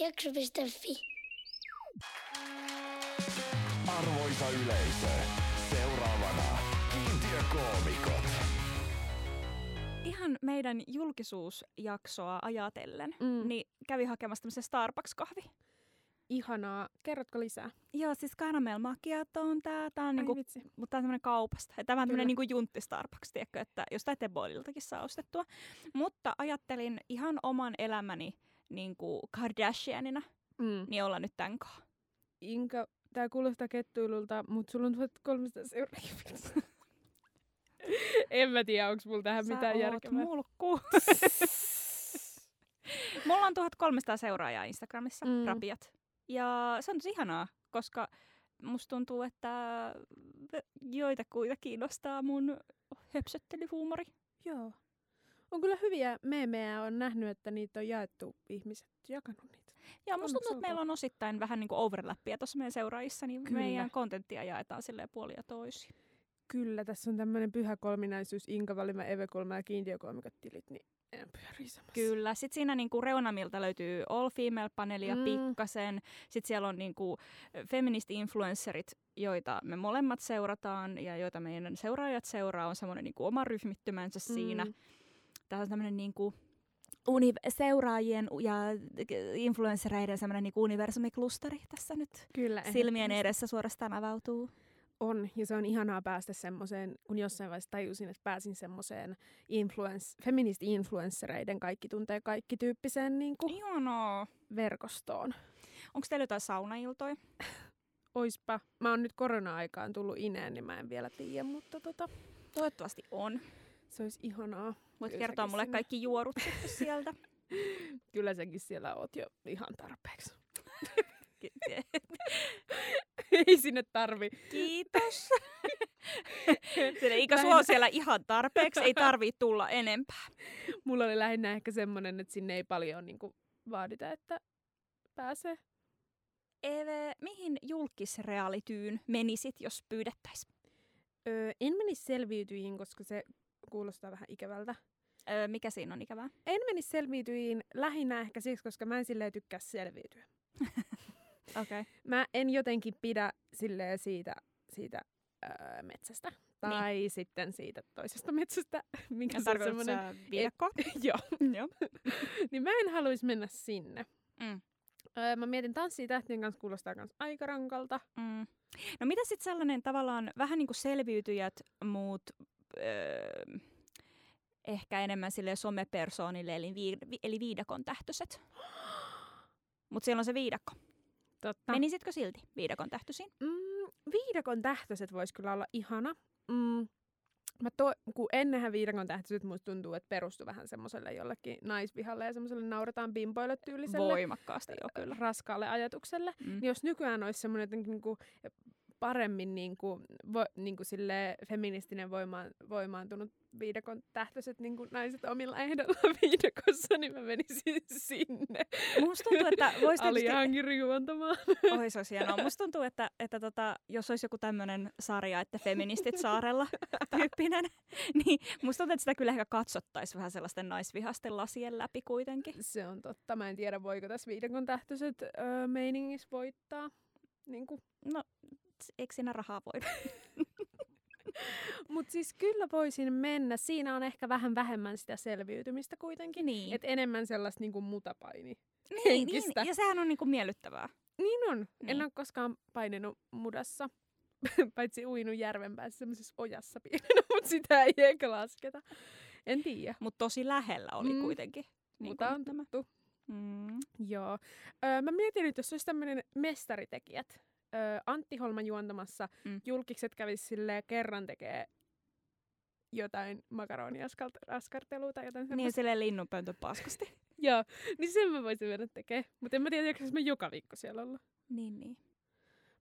Jakso.fi. Arvoisa yleisö, seuraavana kiintiökoomikot. Ihan meidän julkisuusjaksoa ajatellen, Mm. niin kävi hakemassa tämmöisen Starbucks-kahvi. Ihanaa. Kerrotko lisää? Joo, siis caramel macchiato on tää. Tää on Ai niinku, vitsi. mutta tää on tämmönen kaupasta. Ja Tämä on Kyllä. tämmönen niinku juntti Starbucks, tiedätkö, että jostain Teboililtakin saa ostettua. Mutta ajattelin ihan oman elämäni niinku Kardashianina, Mm. niin olla nyt tän kaa. Inka, tää kuulostaa kettuilulta, mutta sulla on 1300 seuraajia. en mä tiedä, onko mulla tähän Sä mitään järkevää. mulkku. Mulla on 1300 seuraajaa Instagramissa, Mm. rapiat. Ja se on tosi ihanaa, koska musta tuntuu, että joita kuita kiinnostaa mun höpsöttelyhuumori. Joo. On kyllä hyviä meemejä, on nähnyt, että niitä on jaettu ihmiset, jakanut niitä. Ja musta tuntuu, että meillä on osittain vähän niin kuin overlappia tuossa meidän seuraajissa, niin Kyllä. meidän kontenttia jaetaan silleen puolia ja toisin. Kyllä, tässä on tämmöinen pyhä kolminaisuus, Inka Valima, Eve Kolma ja kiintiökoomikot tilit, niin. Kyllä. Sitten siinä niinku reunamilta löytyy All Female-paneelia Mm. mm. pikkasen. Sitten siellä on niinku feministi-influencerit, joita me molemmat seurataan ja joita meidän seuraajat seuraa. On semmoinen niinku oma ryhmittymänsä siinä. Tämä on tämmöinen niinku uni- seuraajien ja influenssereiden semmoinen niinku universumiklusteri tässä nyt Kyllä. silmien edessä suorastaan avautuu. On, ja se on ihanaa päästä semmoiseen, kun jossain vaiheessa tajusin, että pääsin semmoiseen influens- feministi-influenssereiden kaikki tuntee kaikki tyyppiseen niin kuin Ihanaa. verkostoon. Onko teillä jotain saunailtoja? Oispa, mä oon nyt korona-aikaan tullut ineen, niin mä en vielä tiedä, mutta tota, Toivottavasti on. Se olisi ihanaa. Voit Kyllä kertoa mulle sinne. kaikki juorut sieltä. Kyllä säkin siellä oot jo ihan tarpeeksi. Ei sinne tarvi. Kiitos. Ikä Lähinnä- suo siellä ihan tarpeeksi, ei tarvii tulla enempää. Mulla oli lähinnä ehkä semmonen, että sinne ei paljon niin kuin, vaadita, että pääsee. Eve, mihin julkisrealityyn menisit, jos pyydettäisiin? Öö, en menisi selviytyihin, koska se kuulostaa vähän ikävältä. Öö, mikä siinä on ikävää? En menisi selviytyihin lähinnä ehkä siksi, koska mä en silleen tykkää selviytyä. Okei. Okay. Mä en jotenkin pidä silleen siitä, siitä öö, metsästä. Tai niin. sitten siitä toisesta metsästä, mikä on semmoinen... viidakko? Joo. Joo. niin mä en haluaisi mennä sinne. Mm. Öö, mä mietin tanssia tähtien kanssa, kuulostaa myös aika rankalta. Mm. No mitä sitten sellainen tavallaan vähän niin kuin selviytyjät, muut öö, ehkä enemmän sille somepersoonille, eli, vi- eli viidakon tähtöiset. Mutta siellä on se viidakko. Totta. Menisitkö silti viidakon tähtöisiin? Mm, viidakon tähtöiset voisi kyllä olla ihana. Mm. Mä to, kun ennenhän viidakon tähtöiset musta tuntuu, että perustu vähän semmoiselle jollekin naisvihalle ja semmoiselle nauretaan pimpoille tyyliselle Voimakkaasti jo kyllä. raskaalle ajatukselle. Mm. Niin jos nykyään olisi semmoinen jotenkin niinku paremmin niinku, vo, niinku sille feministinen voimaan, voimaantunut viidakon tähtöiset niinku naiset omilla ehdoilla viidakossa, niin mä menisin sinne. Musta tuntuu, että voisi tietysti... Oi, se olisi hienoa. Musta tuntuu, että, että tota, jos olisi joku tämmöinen sarja, että feministit saarella tyyppinen, niin musta tuntuu, että sitä kyllä ehkä katsottaisiin vähän sellaisten naisvihasten lasien läpi kuitenkin. Se on totta. Mä en tiedä, voiko tässä viidakon tähtöiset öö, meiningissä voittaa. Niin kuin. No, eikö siinä rahaa voida? Mutta siis kyllä voisin mennä. Siinä on ehkä vähän vähemmän sitä selviytymistä kuitenkin. Niin. Et enemmän sellaista niin kuin mutapaini. niin, niin, ja sehän on niinku miellyttävää. Niin on. Niin. En ole koskaan paininut mudassa. Paitsi uinut järven päässä semmoisessa ojassa pienenä, mutta sitä ei ehkä lasketa. En tiedä. Mutta tosi lähellä oli Mm. kuitenkin. niin Muta on tämä. Mm. Joo. Öö, mä mietin nyt, jos olisi tämmöinen mestaritekijät. Öö, Antti Holman juontamassa Mm. julkikset kävisi kerran tekee jotain makaroniaskartelua tai jotain Niin semmoista. silleen linnunpöntön paskasti. Joo, niin sen mä voisin mennä tekemään. Mutta en mä tiedä, jaksaisi mä joka viikko siellä olla. niin, niin.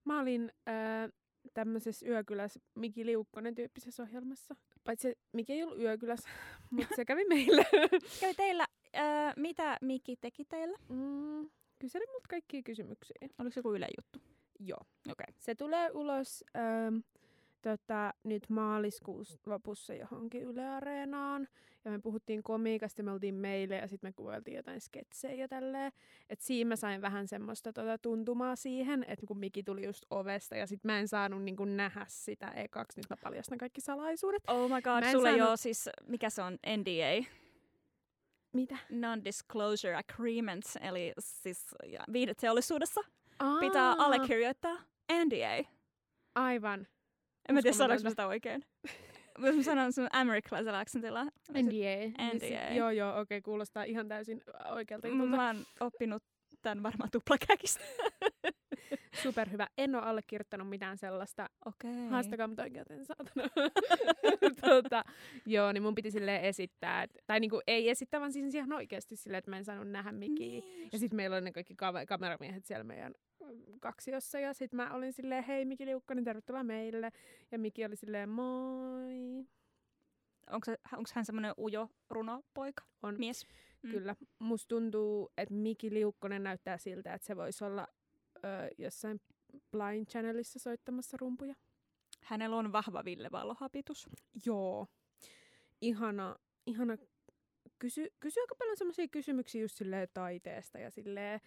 Mä olin öö, tämmöisessä yökylässä Miki Liukkonen tyyppisessä ohjelmassa. Paitsi Miki ei ollut yökylässä, mutta se kävi meillä. Kävi teillä, öö, mitä Miki teki teillä? mm, kyseli mut kaikkia kysymyksiä. Oliko se joku Yle juttu? Joo. Okei. Se tulee ulos ähm, tota, nyt maaliskuun lopussa johonkin Yle Areenaan. Ja me puhuttiin komiikasta, me oltiin meille ja sitten me kuvailtiin jotain sketsejä ja tälleen. Et siinä mä sain vähän semmoista tota, tuntumaa siihen, että kun Miki tuli just ovesta ja sitten mä en saanut niin kuin, nähdä sitä ekaksi. Nyt mä paljastan kaikki salaisuudet. Oh my god, sulla saanut- joo siis, mikä se on, NDA, Mitä? Non-Disclosure Agreement, eli siis viihdeteollisuudessa Aa, pitää allekirjoittaa NDA. Aivan. En mä tiedä, sanoinko mä sitä oikein. Jos mä sanon sun amerikkalaisella accentilla. NDA. NDA. sit- Joo, joo, okei, okay, kuulostaa ihan täysin oikealta jutulta. Mä oon oppinut tämän varmaan tuplakäkistä. Superhyvä. En ole allekirjoittanut mitään sellaista. Okei. Haastakaa mut oikeuteen, saatana. tota, joo, niin mun piti silleen esittää. Et, tai niinku ei esittää, vaan siis ihan oikeasti silleen, että mä en saanut nähdä Mikiä. Niin. Ja sitten meillä oli ne kaikki kame- kameramiehet siellä meidän kaksiossa. Ja sitten mä olin silleen, hei Miki Liukkonen, tervetuloa meille. Ja Miki oli silleen, moi. Onko, hän semmoinen ujo runopoika, On mies? Mm. Kyllä. Musta tuntuu, että Miki Liukkonen näyttää siltä, että se voisi olla ö, jossain Blind Channelissa soittamassa rumpuja. Hänellä on vahva Ville Vallohapitus. Joo. Ihana, ihana kysy, kysy aika paljon semmoisia kysymyksiä just silleen taiteesta ja silleen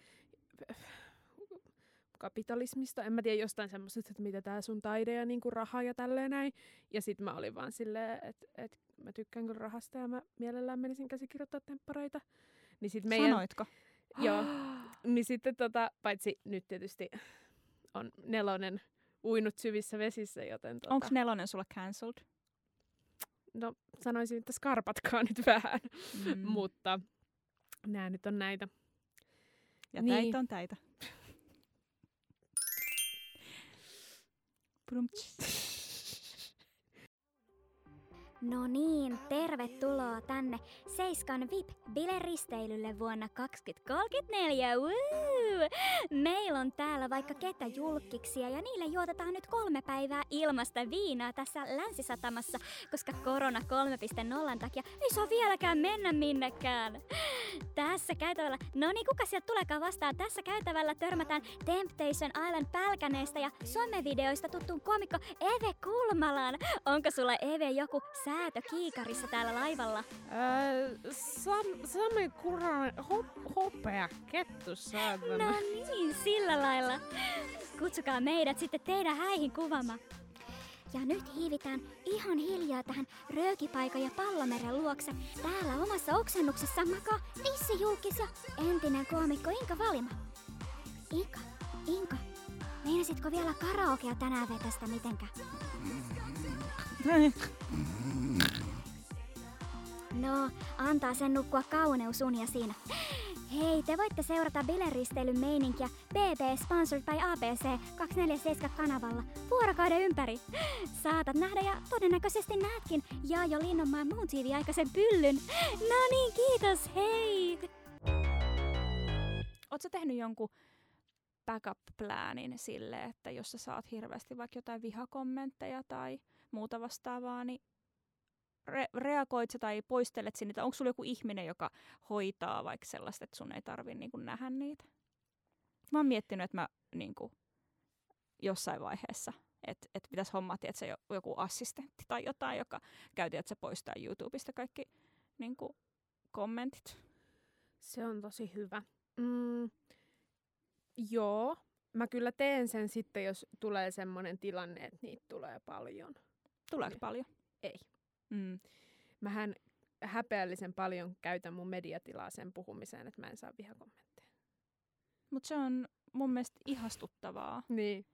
kapitalismista. En mä tiedä jostain semmoisesta, että mitä tää sun taide ja niinku raha ja tälleen näin. Ja sit mä olin vaan silleen, että et mä tykkään kyllä rahasta ja mä mielellään menisin käsikirjoittaa temppareita. Niin sit meidän, Sanoitko? Joo. Niin sitten tota, paitsi nyt tietysti on nelonen uinut syvissä vesissä, joten tota, Onko nelonen sulla cancelled? no sanoisin, että skarpatkaa nyt vähän, mm. mutta nämä nyt on näitä. ja niin. täitä on täitä. 부름치. No niin, tervetuloa tänne Seiskan VIP-bileristeilylle vuonna 2034. Woo! Meillä on täällä vaikka ketä julkkiksia ja niille juotetaan nyt kolme päivää ilmasta viinaa tässä länsisatamassa, koska korona 3.0 takia ei saa vieläkään mennä minnekään. Tässä käytävällä, no niin kuka sieltä tulekaan vastaan, tässä käytävällä törmätään Temptation Island pälkäneestä ja somevideoista tuttuun komikko Eve Kulmalaan. Onko sulla Eve joku säätö kiikarissa täällä laivalla? Öö, Sam, Sami Kuranen, hop, hopea, kettu saatana. No niin, sillä lailla. Kutsukaa meidät sitten teidän häihin kuvaamaan. Ja nyt hiivitään ihan hiljaa tähän röökipaikan ja pallomeren luokse. Täällä omassa oksennuksessa makaa tissijulkis ja entinen koomikko Inka Valima. Inka, Inka, meinasitko vielä karaokea tänään vetästä mitenkään? No, antaa sen nukkua kauneusunia siinä. Hei, te voitte seurata bileristeilyn meininkiä BB Sponsored by ABC 247-kanavalla vuorokauden ympäri. Saatat nähdä ja todennäköisesti näetkin Jaajo Linnonmaan muun TV-aikaisen pyllyn. No niin, kiitos, hei! Oletko tehnyt jonkun backup-pläänin sille, että jos sä saat hirveästi vaikka jotain vihakommentteja tai muuta vastaavaa, niin re- reagoit sä tai poistelet sinne, onko sulla joku ihminen, joka hoitaa vaikka sellaista, että sun ei tarvi niinku nähdä niitä? Mä oon miettinyt, että mä niinku, jossain vaiheessa, että et pitäisi se jo, joku assistentti tai jotain, joka että se poistaa YouTubesta kaikki niinku, kommentit. Se on tosi hyvä. Mm, joo, mä kyllä teen sen sitten, jos tulee semmoinen tilanne, että niitä tulee paljon. Tuleeko paljon? Ei. Mm. Mähän häpeällisen paljon käytän mun mediatilaa sen puhumiseen, että mä en saa vihakommentteja. Mutta se on mun mielestä ihastuttavaa. Niin.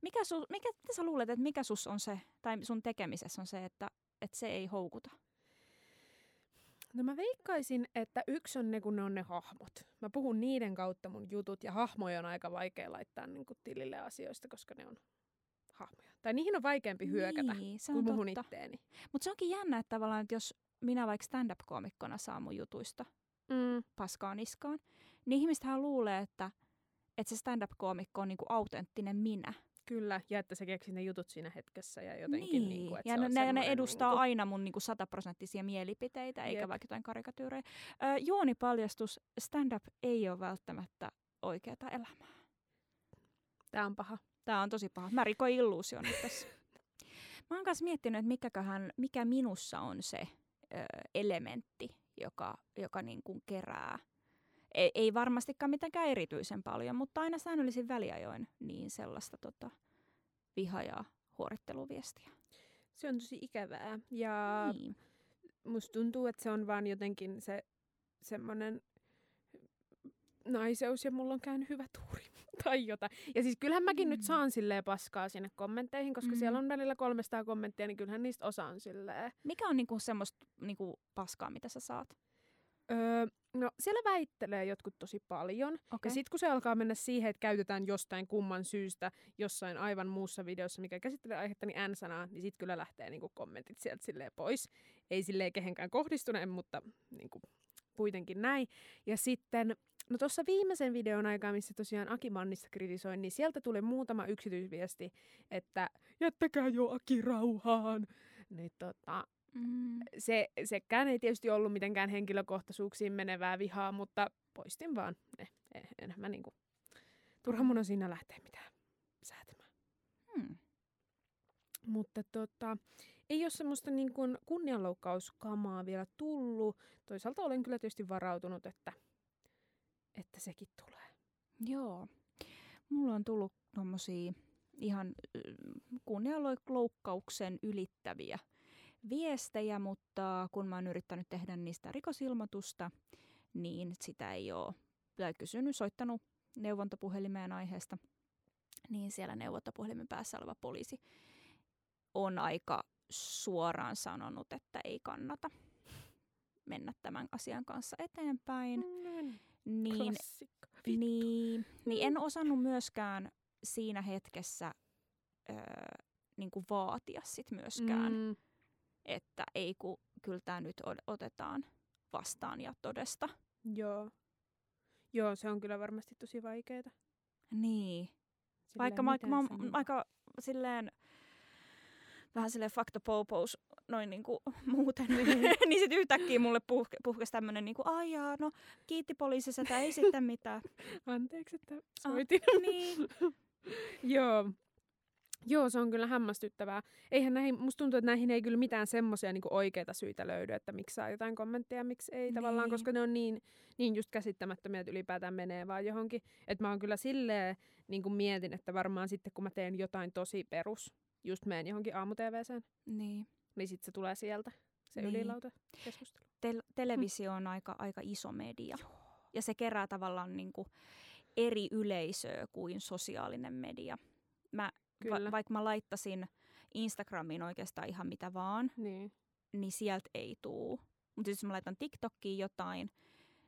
Mikä, su, mikä mitä sä luulet, että mikä sus on se, tai sun tekemisessä on se, että, että se ei houkuta? No mä veikkaisin, että yksi on ne, kun ne on ne hahmot. Mä puhun niiden kautta mun jutut, ja hahmoja on aika vaikea laittaa niin kuin tilille asioista, koska ne on hahmoja. Tai niihin on vaikeampi hyökätä Niin, se kuin on muhun totta. itteeni. Mutta se onkin jännä, että tavallaan, että jos minä vaikka stand-up-koomikkona saan mun jutuista Mm. paskaa niskaan, niin ihmistähän luulee, että, että se stand-up-koomikko on niinku autenttinen minä. Kyllä, ja että sä keksit ne jutut siinä hetkessä ja jotenkin niin. niin kuin, että ja se ne, ne, ne edustaa niinku- aina mun niinku sataprosenttisia mielipiteitä, eikä Jep. vaikka jotain karikatyyrejä. Ö, juonipaljastus, stand-up ei ole välttämättä oikeata elämää. Tää on paha. Tämä on tosi paha. Mä rikoin illuusion nyt tässä. Mä oon kanssa miettinyt, että mikäköhän, mikä minussa on se ö, elementti, joka, joka niin kuin kerää. Ei, ei varmastikaan mitenkään erityisen paljon, mutta aina säännöllisin väliajoin niin sellaista tota, viha- ja huoritteluviestiä. Se on tosi ikävää. Ja Niin. musta tuntuu, että se on vaan jotenkin se semmoinen naiseus ja mulla on käynyt hyvä tuuri tai jotain. Ja siis kyllähän mäkin mm. nyt saan silleen paskaa sinne kommentteihin, koska mm. Siellä on välillä 300 kommenttia, niin kyllähän niistä osa on silleen. Mikä on niinku semmoista niinku paskaa, mitä sä saat? Öö, no siellä väittelee jotkut tosi paljon. Okay. Ja sitten kun se alkaa mennä siihen, että käytetään jostain kumman syystä jossain aivan muussa videossa, mikä käsittelee aihetta, niin N-sanaa, niin sitten kyllä lähtee niinku kommentit sieltä silleen pois. Ei silleen kehenkään kohdistuneen, mutta niinku, kuitenkin näin. Ja sitten, no tuossa viimeisen videon aikaa, missä tosiaan Aki Mannista kritisoin, niin sieltä tuli muutama yksityisviesti, että jättäkää jo Aki rauhaan. Niin tota, Mm. se, sekään ei tietysti ollut mitenkään henkilökohtaisuuksiin menevää vihaa, mutta poistin vaan ne. En, en mä niinku, turha mun on siinä lähteä mitään säätämään. Hmm. Mutta tota, ei ole semmoista niin kuin kunnianloukkauskamaa vielä tullut. Toisaalta olen kyllä tietysti varautunut, että, että sekin tulee. Joo. Mulla on tullut tommosia ihan ö, kunnianloukkauksen ylittäviä viestejä, mutta kun mä oon yrittänyt tehdä niistä rikosilmoitusta, niin sitä ei ole tai kysynyt, soittanut neuvontapuhelimeen aiheesta, niin siellä neuvontapuhelimen päässä oleva poliisi on aika suoraan sanonut, että ei kannata mennä tämän asian kanssa eteenpäin. Mm, Niin klassikko. Vittu. niin, niin en osannut myöskään siinä hetkessä öö, niin kuin vaatia sit myöskään, mm. Että ei kun kyllä tämä nyt otetaan vastaan ja todesta. joo. Joo, se on kyllä varmasti tosi vaikeeta. Niin. Silleen, Vaikka mä, mä, oon aika silleen, vähän silleen faktapopous noin niinku muuten, niin sitten yhtäkkiä mulle puhke, puhkesi tämmönen niinku, ai jaa, no kiitti poliisi, sitä ei sitten mitään. Anteeksi, että soitin. niin. Joo. Joo, se on kyllä hämmästyttävää. Eihän näihin, musta tuntuu, että näihin ei kyllä mitään semmoisia niinku oikeita syitä löydy, että miksi saa jotain kommentteja, miksi ei niin. tavallaan, Niin. koska ne on niin, niin just käsittämättömiä, että ylipäätään menee vaan johonkin. Että mä oon kyllä silleen niin kuin mietin, että varmaan sitten kun mä teen jotain tosi perus, just menen johonkin aamu niin. Niin sitten se tulee sieltä, se Niin. niin. ylilauta keskustelu. Tel- televisio on aika, aika iso media. Ja se kerää tavallaan niinku eri yleisöä kuin sosiaalinen media. Mä, va- vaikka mä laittasin Instagramiin oikeastaan ihan mitä vaan, Niin. niin sieltä ei tuu. Mutta jos mä laitan TikTokiin jotain,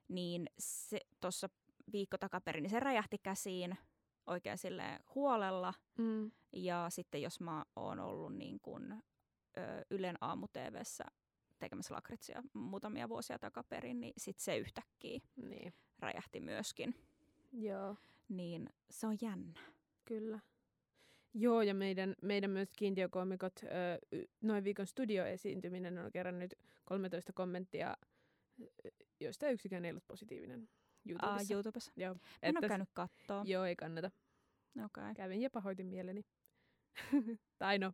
niin se tuossa viikko takaperin, niin se räjähti käsiin oikein silleen huolella. Mm. Ja sitten jos mä oon ollut niin kuin, ö, Ylen aamu tekemässä lakritsia muutamia vuosia takaperin, niin sitten se yhtäkkiä Niin. räjähti myöskin. Joo. Niin se on jännä. Kyllä. Joo, ja meidän, meidän myös kiintiökoomikot, noin viikon studioesiintyminen on kerännyt 13 kommenttia, joista yksikään ei ollut positiivinen Aa, YouTubessa. YouTubessa. Joo, En ole että- käynyt kattoo. Joo, ei kannata. Okay. Kävin ja pahoitin mieleni. tai no,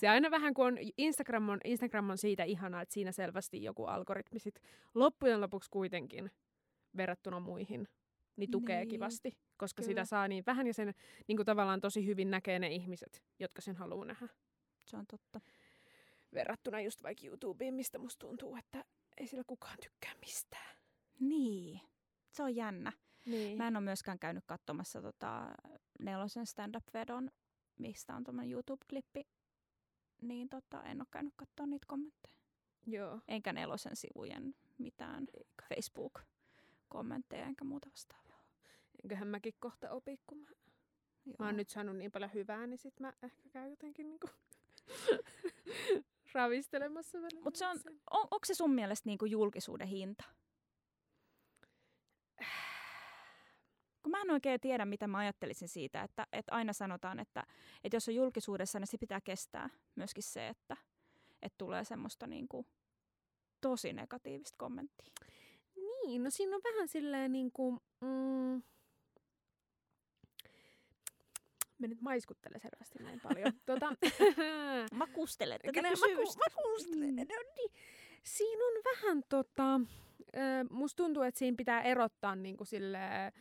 se aina vähän kun on, Instagram on, Instagram on siitä ihanaa, että siinä selvästi joku algoritmi sit loppujen lopuksi kuitenkin verrattuna muihin niin tukee Niin, kivasti, koska kyllä. sitä saa niin vähän ja sen niin kuin tavallaan tosi hyvin näkee ne ihmiset, jotka sen haluaa nähdä. Se on totta. Verrattuna just vaikka YouTubeen, mistä musta tuntuu, että ei sillä kukaan tykkää mistään. Niin. Se on jännä. Niin. Mä en ole myöskään käynyt katsomassa tota nelosen stand-up-vedon, mistä on tuommoinen YouTube-klippi. Niin tota, en ole käynyt katsoa niitä kommentteja. Joo. Enkä nelosen sivujen mitään Eikä. Facebook-kommentteja enkä muuta vastaavaa. Enköhän mäkin kohta opi, kun mä, Joo. mä oon nyt saanut niin paljon hyvää, niin sit mä ehkä käyn jotenkin niinku ravistelemassa välillä. Mut se on-. On, onko se sun mielestä niinku julkisuuden hinta? Kun mä en oikein tiedä, mitä mä ajattelisin siitä, että, että aina sanotaan, että, että jos on julkisuudessa, niin se pitää kestää myöskin se, että, että tulee semmoista niinku tosi negatiivista kommenttia. Niin, no siinä on vähän silleen niinku, mm, Me nyt maiskuttele selvästi näin paljon. tota, Makustele tätä Kyllä, kysymystä. Maku, makustele. Mm. No niin. Siinä on vähän tota, musta tuntuu, että siinä pitää erottaa niinku sille, ö,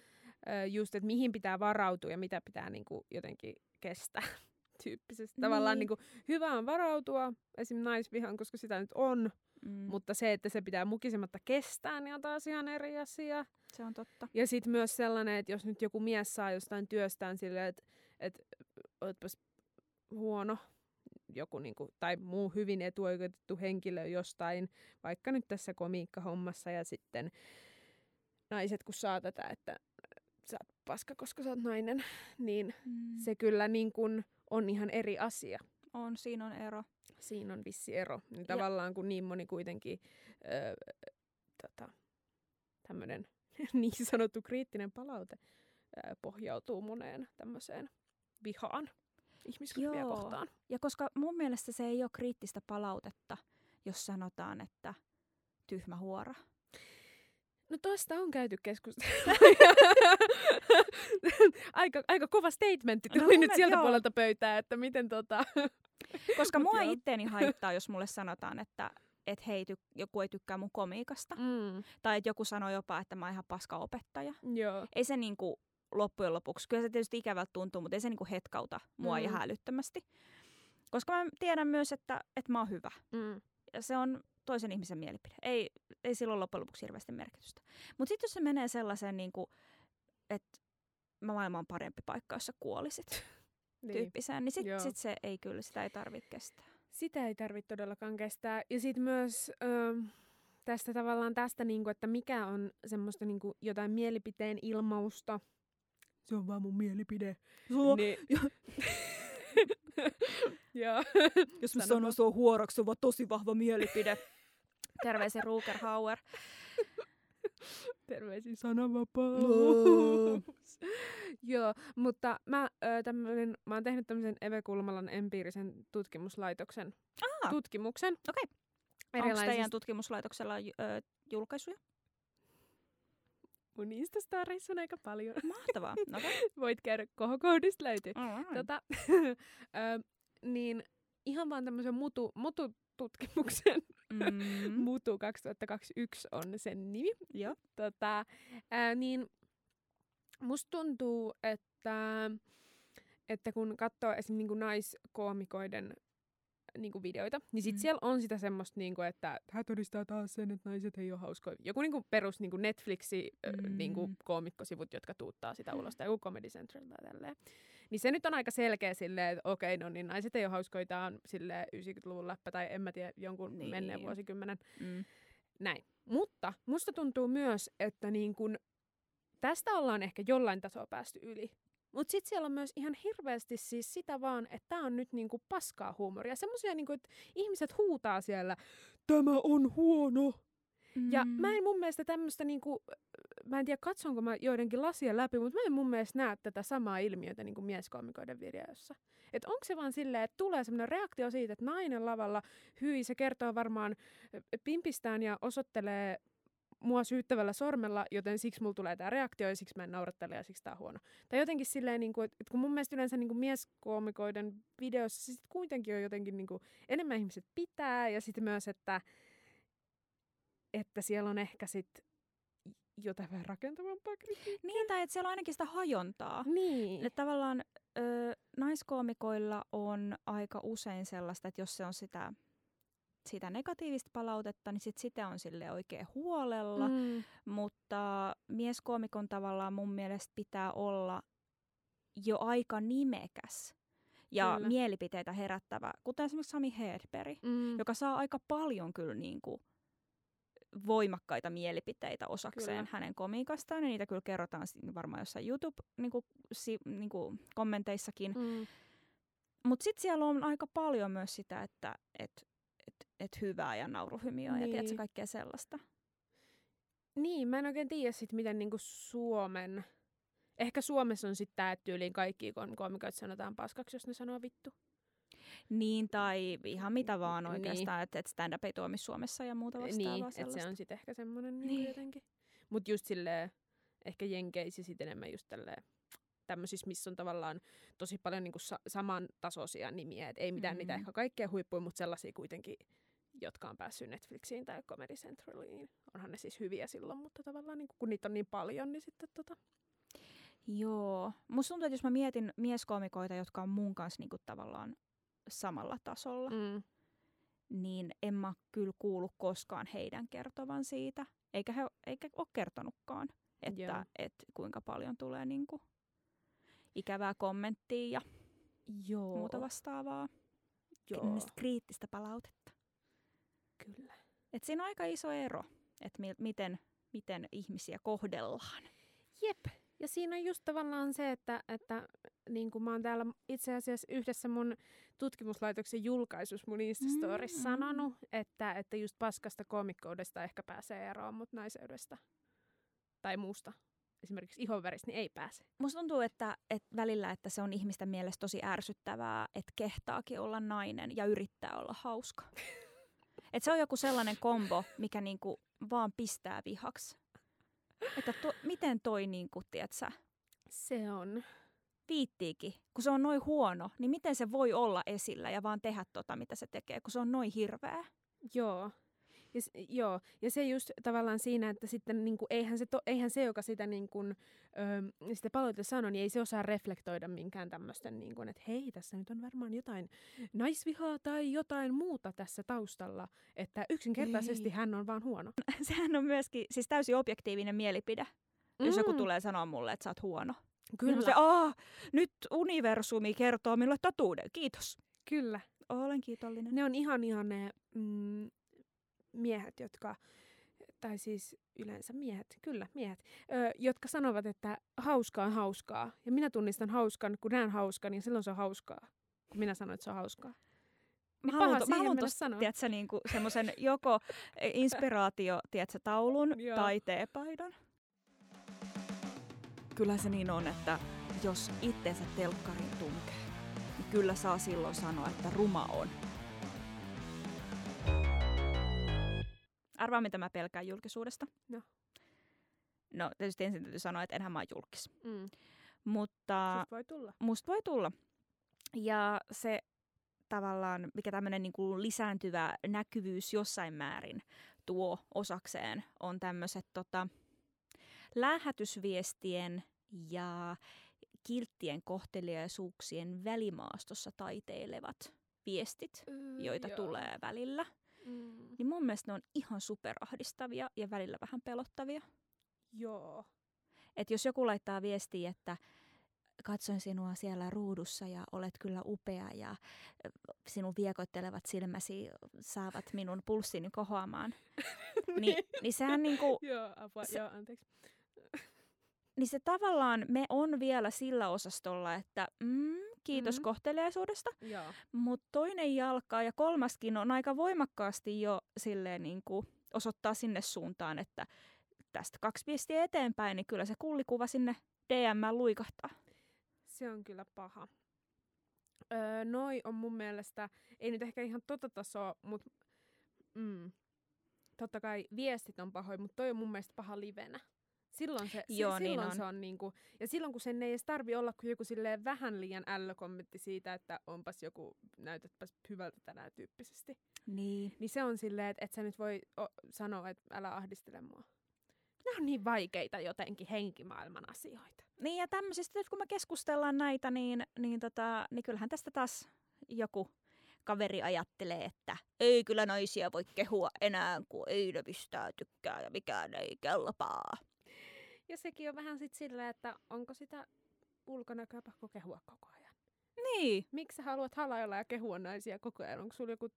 just, että mihin pitää varautua ja mitä pitää niinku jotenkin kestää tyyppisesti. Tavallaan Niin. niinku, hyvä on varautua esim. naisvihan, koska sitä nyt on, Mm, mutta se, että se pitää mukisematta kestää, niin on taas ihan eri asia. se on totta. Ja sitten myös sellainen, että jos nyt joku mies saa jostain työstään silleen, että et, ootpas huono joku niinku, tai muu hyvin etuoikeutettu henkilö jostain, vaikka nyt tässä komiikkahommassa ja sitten naiset kun saa tätä, että sä oot paska, koska sä oot nainen, niin Mm. se kyllä niin kun on ihan eri asia. On, siinä on ero. Siinä on vissi ero. Niin tavallaan kun niin moni kuitenkin öö, tota, tämmöinen niin sanottu kriittinen palaute öö, pohjautuu moneen tämmöiseen vihaan ihmisryhmiä Joo. kohtaan. Ja koska mun mielestä se ei ole kriittistä palautetta, jos sanotaan, että tyhmä huora. No tosta on käyty keskustelua. aika, aika kova statementti No tuli mun nyt sieltä joo. puolelta pöytää, että miten tota... Koska mua joo. itteeni haittaa, jos mulle sanotaan, että et hei, ty- joku ei tykkää mun komiikasta. Mm, Tai että joku sanoo jopa, että mä oon ihan paska opettaja. joo. Ei se niinku loppujen lopuksi, kyllä se tietysti ikävältä tuntuu, mutta ei se niinku hetkauta mua Mm. ihan älyttömästi. Koska mä tiedän myös, että, että mä oon hyvä. Mm, Ja se on toisen ihmisen mielipide. Ei, ei silloin loppujen lopuksi hirveästi merkitystä. Mutta sitten jos se menee sellaiseen, niinku, että maailma on parempi paikka, jossa kuolisit niin. tyyppiseen, niin sitten sit se ei kyllä, sitä ei tarvitse kestää. Sitä ei tarvitse todellakaan kestää. Ja sitten myös ö, tästä tavallaan tästä, niinku, että mikä on semmoista niinku, jotain mielipiteen ilmausta. Se on vaan mun mielipide. Sulla, Niin. Joo. jos mä sanon sua huoraksi, se on vaan tosi vahva mielipide. Terveisiä Ruger Hauer. Terveisin sananvapaus. No. Joo, mutta mä, ö, tämmönen, mä oon tehnyt tämmöisen Eve Kulmalan empiirisen tutkimuslaitoksen Ah, tutkimuksen. okei. Onko teidän tutkimuslaitoksella ö, julkaisuja? Mun Instastoreissa on aika paljon. Mahtavaa. Okay. Voit käydä kohokohdista löytyy. Alright. Tota, ö, niin ihan vaan tämmöisen mutu, mutu-tutkimuksen. Mm, Mutu 2021 on sen nimi. joo. Tota, ää, niin musta tuntuu, että, että kun katsoo esimerkiksi niinku naiskoomikoiden niinku videoita, niin sit Mm. siellä on sitä semmoista, niinku, että tämä todistaa taas sen, että naiset ei ole hauskoja. Joku niinku perus niinku Netflixi mm. niinku Mm. koomikkosivut, jotka tuuttaa sitä ulos, tai joku Comedy Central tai tälleen. Niin se nyt on aika selkeä silleen, että okei, no niin naiset ei ole hauskoja, tää on silleen 90-luvun läppä, tai en mä tiedä, jonkun niin. menneen vuosikymmenen Mm. näin. Mutta musta tuntuu myös, että niin kun, tästä ollaan ehkä jollain tasoa päästy yli. Mutta sitten siellä on myös ihan hirveästi siis sitä vaan, että tämä on nyt niinku paskaa huumoria. Semmoisia, niinku, että ihmiset huutaa siellä, tämä on huono. Mm. Ja mä en mun mielestä tämmöistä, niinku, mä en tiedä katsonko mä joidenkin lasien läpi, mutta mä en mun mielestä näe tätä samaa ilmiötä niinku mieskoomikoiden videoissa. Että onko se vaan silleen, että tulee semmoinen reaktio siitä, että nainen lavalla, hyi, se kertoo varmaan pimpistään ja osoittelee mua syyttävällä sormella, joten siksi mulla tulee tämä reaktio ja siksi mä en naurattele ja siksi tää on huono. Tai jotenkin silleen, niin kuin, että kun mun mielestä yleensä niin kuin mieskoomikoiden videossa sit kuitenkin on jotenkin niin kuin, enemmän ihmiset pitää ja sitten myös, että, että siellä on ehkä sit jotain vähän rakentavampaa kritiikkiä. Niin, tai että siellä on ainakin sitä hajontaa. Niin. Että tavallaan ö, naiskoomikoilla on aika usein sellaista, että jos se on sitä, sitä negatiivista palautetta, niin sit sitä on sille oikein huolella. Mm. Mutta mieskoomikon tavallaan mun mielestä pitää olla jo aika nimekäs ja Kyllä. mielipiteitä herättävä, kuten esimerkiksi Sami Hedberg, Mm. joka saa aika paljon kyllä niin kuin voimakkaita mielipiteitä osakseen Kyllä. hänen komiikastaan, ja niitä kyllä kerrotaan varmaan jossain YouTube-kommenteissakin. Mm. Mutta sitten siellä on aika paljon myös sitä, että et, et, et hyvää ja nauruhymiöä ja tiedätkö, Niin. kaikkea sellaista. Niin, mä en oikein tiedä sit, miten niinku Suomen... Ehkä Suomessa on sitten että tyyliin kaikki kom- koomikot sanotaan paskaksi, jos ne sanoo vittu. Niin, tai ihan mitä vaan Niin. oikeastaan, että et stand-up ei toimi Suomessa ja muuta vastaavaa Niin, että se on sitten ehkä semmoinen niin. Niin. jotenkin. Mut just silleen, ehkä Jenkeissä sit enemmän just tälleen tämmöisissä, missä on tavallaan tosi paljon niin kuin sa- samantasoisia nimiä. Et ei mitään mm. niitä Mm. ehkä kaikkea huippuja, mutta sellaisia kuitenkin, jotka on päässyt Netflixiin tai Comedy Centraliin. Onhan ne siis hyviä silloin, mutta tavallaan niin kuin, kun niitä on niin paljon, niin sitten tota... Joo. Musta tuntuu, että jos mä mietin mieskomikoita, jotka on mun kanssa niinku tavallaan samalla tasolla, mm. Niin en mä kyllä kuulu koskaan heidän kertovan siitä. Eikä he eikä ole kertonutkaan, että et kuinka paljon tulee niinku ikävää kommenttia ja Joo. muuta vastaavaa. Joo. Kriittistä palautetta. Kyllä. Et siinä on aika iso ero, että mi- miten, miten ihmisiä kohdellaan. Jep. Ja siinä on just tavallaan se, että, että niin kuin mä oon täällä itse asiassa yhdessä mun tutkimuslaitoksen julkaisussa mun Instastorissa Mm, sanonut, että, että just paskasta komikkoudesta ehkä pääsee eroon, mutta naiseudesta tai muusta, esimerkiksi ihonväristä, niin ei pääse. Musta tuntuu, että, että välillä että se on ihmisten mielestä tosi ärsyttävää, että kehtaakin olla nainen ja yrittää olla hauska. Et se on joku sellainen kombo, mikä niinku vaan pistää vihaksi. Että to, miten toi, niinku, tiedätkö, Se on. viittiikin, kun se on noin huono, niin miten se voi olla esillä ja vaan tehdä tota, mitä se tekee, kun se on noin hirveä. Joo. Ja, joo. ja se just tavallaan siinä, että sitten niin kuin, eihän, se to, eihän se, joka sitä, niin kuin, ö, sitä palautetta sanoo, niin ei se osaa reflektoida minkään tämmöisten, niin kuin, että hei, tässä nyt on varmaan jotain naisvihaa tai jotain muuta tässä taustalla, että yksinkertaisesti Ei. hän on vaan huono. Sehän on myöskin siis täysin objektiivinen mielipide, mm. jos joku tulee sanoa mulle, että sä oot huono. Niin mä se, Aa, nyt universumi kertoo minulle totuuden, kiitos. Kyllä. Olen kiitollinen. Ne on ihan ihan ne mm, miehet, jotka, tai siis yleensä miehet, kyllä miehet, ö, jotka sanovat, että hauskaa on hauskaa. Ja minä tunnistan hauskan, kun näen hauskan, niin silloin se on hauskaa. Kun minä sanon, että se on hauskaa. Mä Niin haluan, mä haluan mennä tosta, sanoa. tiedätkö, niinku semmoisen joko e, inspiraatio, tiedätkö, taulun tai teepaidan. Kyllä se niin on, että jos itteensä telkkariin tunkee, niin kyllä saa silloin sanoa, että ruma on. Arvaa, mitä mä pelkään julkisuudesta. No. No, tietysti ensin täytyy sanoa, että enhän mä oon julkis. Mm. Mutta Susta voi tulla. musta voi tulla. Ja se tavallaan, mikä tämmöinen niinku lisääntyvä näkyvyys jossain määrin tuo osakseen, on tämmöiset tota, lähetysviestien ja kilttien kohteliaisuuksien välimaastossa taiteilevat viestit, joita Joo. tulee välillä. Mm. Niin mun mielestä ne on ihan superahdistavia ja välillä vähän pelottavia. Joo. Että jos joku laittaa viestiä, että katsoin sinua siellä ruudussa ja olet kyllä upea ja sinun viekoittelevat silmäsi saavat minun pulssini kohoamaan, niin, niin sehän niinku, Joo, apua. se- Joo, anteeksi. Niin se tavallaan me on vielä sillä osastolla, että mm, kiitos Mhm. mm. kohteliaisuudesta, mutta toinen jalka ja kolmaskin on aika voimakkaasti jo silleen niinku osoittaa sinne suuntaan, että tästä kaksi viestiä eteenpäin, niin kyllä se kullikuva sinne DM luikahtaa. Se on kyllä paha. Öö, noi on mun mielestä, ei nyt ehkä ihan tota tasoa, mutta mm, totta kai viestit on pahoin, mutta toi on mun mielestä paha livenä. Silloin se, Joo, si- niin silloin on. se on niinku, ja silloin kun sen ei edes tarvi olla kuin joku silleen vähän liian ällökommentti siitä, että onpas joku, näytätpäs hyvältä tänään tyyppisesti. Niin. Niin se on silleen, että et sä nyt voi o- sanoa, että älä ahdistele mua. Nämä on niin vaikeita jotenkin henkimaailman asioita. Niin ja tämmöisistä, nyt kun me keskustellaan näitä, niin, niin, tota, niin kyllähän tästä taas joku kaveri ajattelee, että ei kyllä naisia voi kehua enää, kun ei ne pistää tykkää ja mikään ei kelpaa. Ja sekin on vähän sit silleen, että onko sitä ulkonäköä pakko kehua koko ajan. Niin. Miksi sä haluat halailla ja kehua naisia koko ajan? Onko sulla joku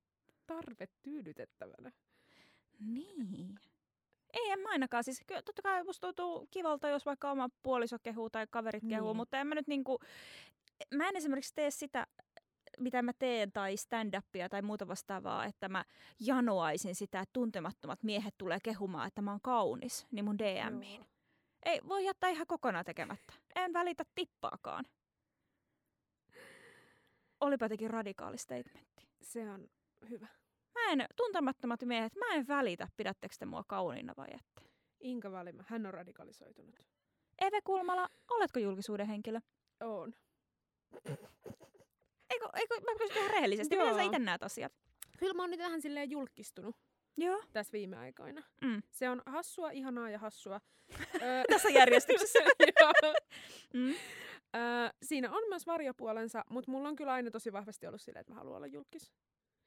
tarve tyydytettävänä? Niin. Ei, en mä ainakaan. Siis kyllä totta kai musta tuntuu kivalta, jos vaikka oma puoliso kehuu tai kaverit kehuu, Niin. mutta en mä nyt niinku, mä en esimerkiksi tee sitä, mitä mä teen, tai stand-upia tai muuta vastaavaa, että mä janoaisin sitä, että tuntemattomat miehet tulee kehumaan, että mä oon kaunis, niin mun DMiin. Joo. Ei, voi jättää ihan kokonaan tekemättä. En välitä tippaakaan. Olipa jotenkin radikaali statementti. Se on hyvä. Mä en, tuntemattomat miehet, mä en välitä, pidättekö te mua kauniina vai ette. Inka Valima, hän on radikalisoitunut. Eve Kulmala, oletko julkisuuden henkilö? oon. Eikö, eikö mä kysyn ihan rehellisesti, miten sä itse näet asiat? Kyllä mä oon nyt vähän silleen julkistunut Joo. tässä viime aikoina. Mm. Se on hassua, ihanaa ja hassua. Tässä järjestyksessä. Joo. mm. Öö, siinä on myös varjopuolensa, mutta mulla on kyllä aina tosi vahvasti ollut silleen, että mä haluan olla julkis.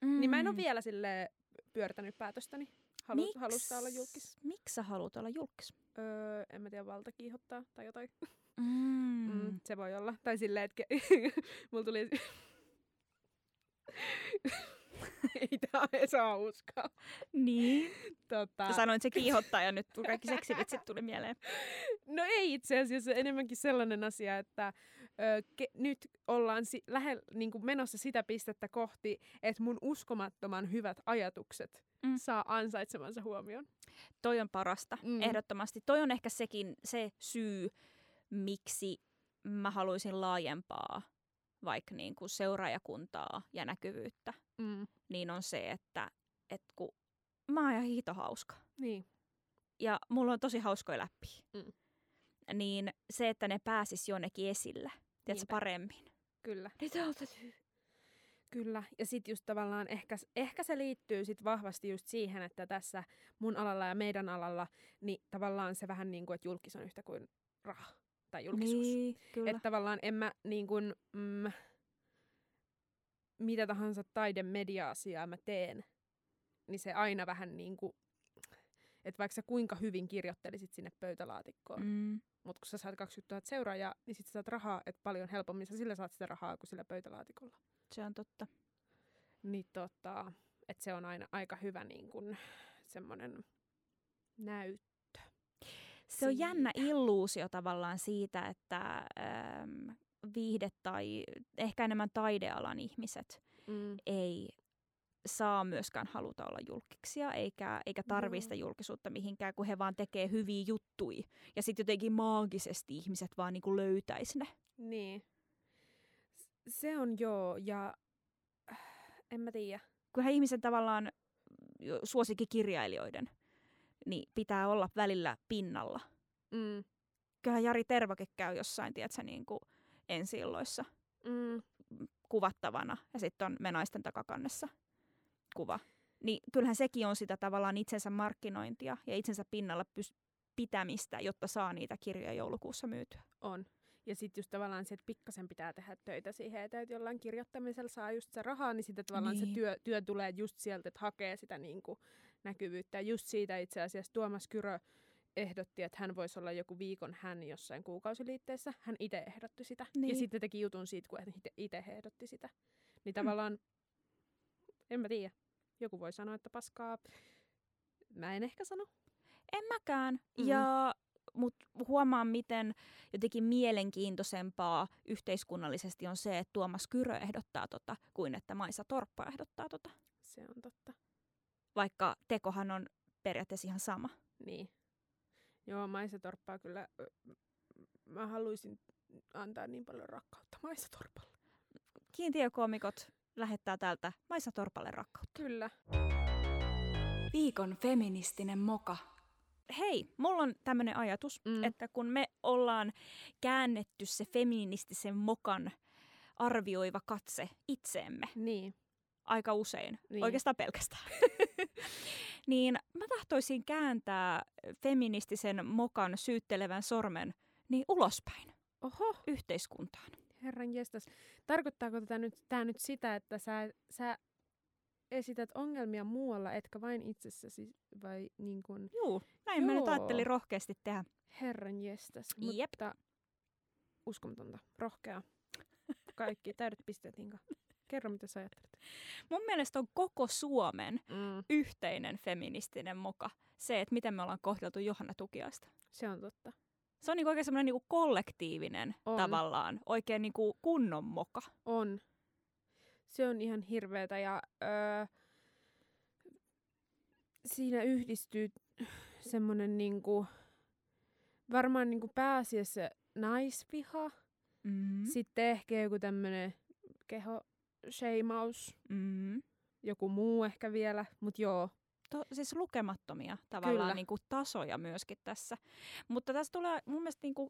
Mm. Niin mä en ole vielä sille pyörtänyt päätöstäni. Halu, Miks- Halusta olla julkis. Miksi sä haluat olla julkis? Öö, en mä tiedä, valta kiihottaa tai jotain. Mm. Mm, se voi olla. Tai silleen, että ke- mulla tuli... Ei ei saa uskoa. Niin. Tota, Sä sanoit se kiihottaa ja nyt tuli kaikki seksivitsit tuli mieleen. No ei itse asiassa enemmänkin sellainen asia, että ö, ke, nyt ollaan si- lähe, niin kuin menossa sitä pistettä kohti, että mun uskomattoman hyvät ajatukset Mm. saa ansaitsemansa huomion. Toi on parasta. Mm. ehdottomasti. Toi on ehkä sekin se syy, miksi mä haluaisin laajempaa vaikka niin kuin seuraajakuntaa ja näkyvyyttä, Mm. niin on se, että, että kun mä oon ihan hito hauska Niin. ja mulla on tosi hauskoja läppiä, Mm. niin se, että ne pääsis jonnekin esille, tiedätkö, paremmin. Kyllä. Niin te olette Kyllä. Ja sitten just tavallaan ehkä, ehkä se liittyy sit vahvasti just siihen, että tässä mun alalla ja meidän alalla, niin tavallaan se vähän niin kuin, että julkis on yhtä kuin raha tai julkisuus. Niin, kyllä. Että tavallaan en mä niin kuin, mm, mitä tahansa taidemedia-asiaa mä teen, niin se aina vähän niin kuin, että vaikka sä kuinka hyvin kirjoittelisit sinne pöytälaatikkoon, mm. Mm. mutta kun sä saat 20 000 seuraajaa, niin sit sä saat rahaa, että paljon helpommin sä sillä saat sitä rahaa kuin sillä pöytälaatikolla. Se on totta. Niin tota, että se on aina aika hyvä niin kuin semmoinen näyttö. Se on jännä illuusio tavallaan siitä, että ähm, viihde tai ehkä enemmän taidealan ihmiset Mm. ei saa myöskään haluta olla julkiksia, eikä, eikä tarvii Joo. sitä julkisuutta mihinkään, kun he vaan tekee hyviä juttui. Ja sitten jotenkin maagisesti ihmiset vaan niinku löytäisi ne. Niin. Se on joo, ja äh, en mä tiedä. Kyllähän ihmisen tavallaan jo suosikkikirjailijoiden niin pitää olla välillä pinnalla. Mm. Kyllähän Jari Tervoke käy jossain, tiedätkö, niin kuin ensi-illoissa Mm. kuvattavana ja sitten on me naisten takakannessa kuva. Niin kyllähän sekin on sitä tavallaan itsensä markkinointia ja itsensä pinnalla pys- pitämistä, jotta saa niitä kirjoja joulukuussa myytyä. On. Ja sitten just tavallaan se, että pikkasen pitää tehdä töitä siihen eteen, että jollain kirjoittamisella saa just se rahaa, niin sitten tavallaan Niin. se työ, työ tulee just sieltä, että hakee sitä niin kuin näkyvyyttä. Ja just siitä itse asiassa Tuomas Kyrö ehdotti, että hän voisi olla joku viikon hän jossain kuukausiliitteessä. Hän itse ehdotti sitä. Niin. Ja sitten teki jutun siitä, kun hän itse ehdotti sitä. Niin tavallaan, en mä tiedä. Joku voi sanoa, että paskaa. Mä en ehkä sano. En mäkään. Mm. Ja, mutta huomaan, miten jotenkin mielenkiintoisempaa yhteiskunnallisesti on se, että Tuomas Kyrö ehdottaa tota, kuin että Maisa Torppa ehdottaa tota. Se on totta. Vaikka tekohan on periaatteessa ihan sama. Niin. Joo, Maisa Torppaa kyllä, mä haluaisin antaa niin paljon rakkautta Maisa Torpalle. Kiintiökoomikot lähettää täältä Maisa Torpalle rakkautta. Kyllä. Viikon feministinen moka. Hei, mulla on tämmöinen ajatus, mm. että kun me ollaan käännetty se feministisen mokan arvioiva katse itseemme Niin. Aika usein, Niin. oikeastaan pelkästään, niin mä tahtoisin kääntää feministisen mokan syyttelevän sormen niin ulospäin Oho, yhteiskuntaan. herran jestas. Tarkoittaako tätä nyt, tää nyt sitä, että sä, sä esität ongelmia muualla, etkä vain itsessäsi, vai niin kuin, Juu, näin mä nyt Joo. ajattelin rohkeasti tehdä. herran jestas. Jep. Mutta uskomatonta, rohkea. Kaikki täydet pisteet, Inka. Kerro, mitä sä ajattelet. Mun mielestä on koko Suomen Mm. yhteinen feministinen moka se, että miten me ollaan kohdeltu Johanna Tukiaista. Se on totta. Se on niinku oikein semmoinen niinku kollektiivinen On. tavallaan, oikein niinku kunnon moka. On. Se on ihan hirveetä ja öö, siinä yhdistyy semmoinen niinku, varmaan niinku pääasiassa naisviha, Mm. sitten ehkä joku tämmöinen keho sheimaus, Mm. joku muu ehkä vielä, mut joo, to, siis lukemattomia tavallaan Kyllä. niin kuin tasoja myöskin tässä. Mutta tässä tulee mun mielestä niin kuin,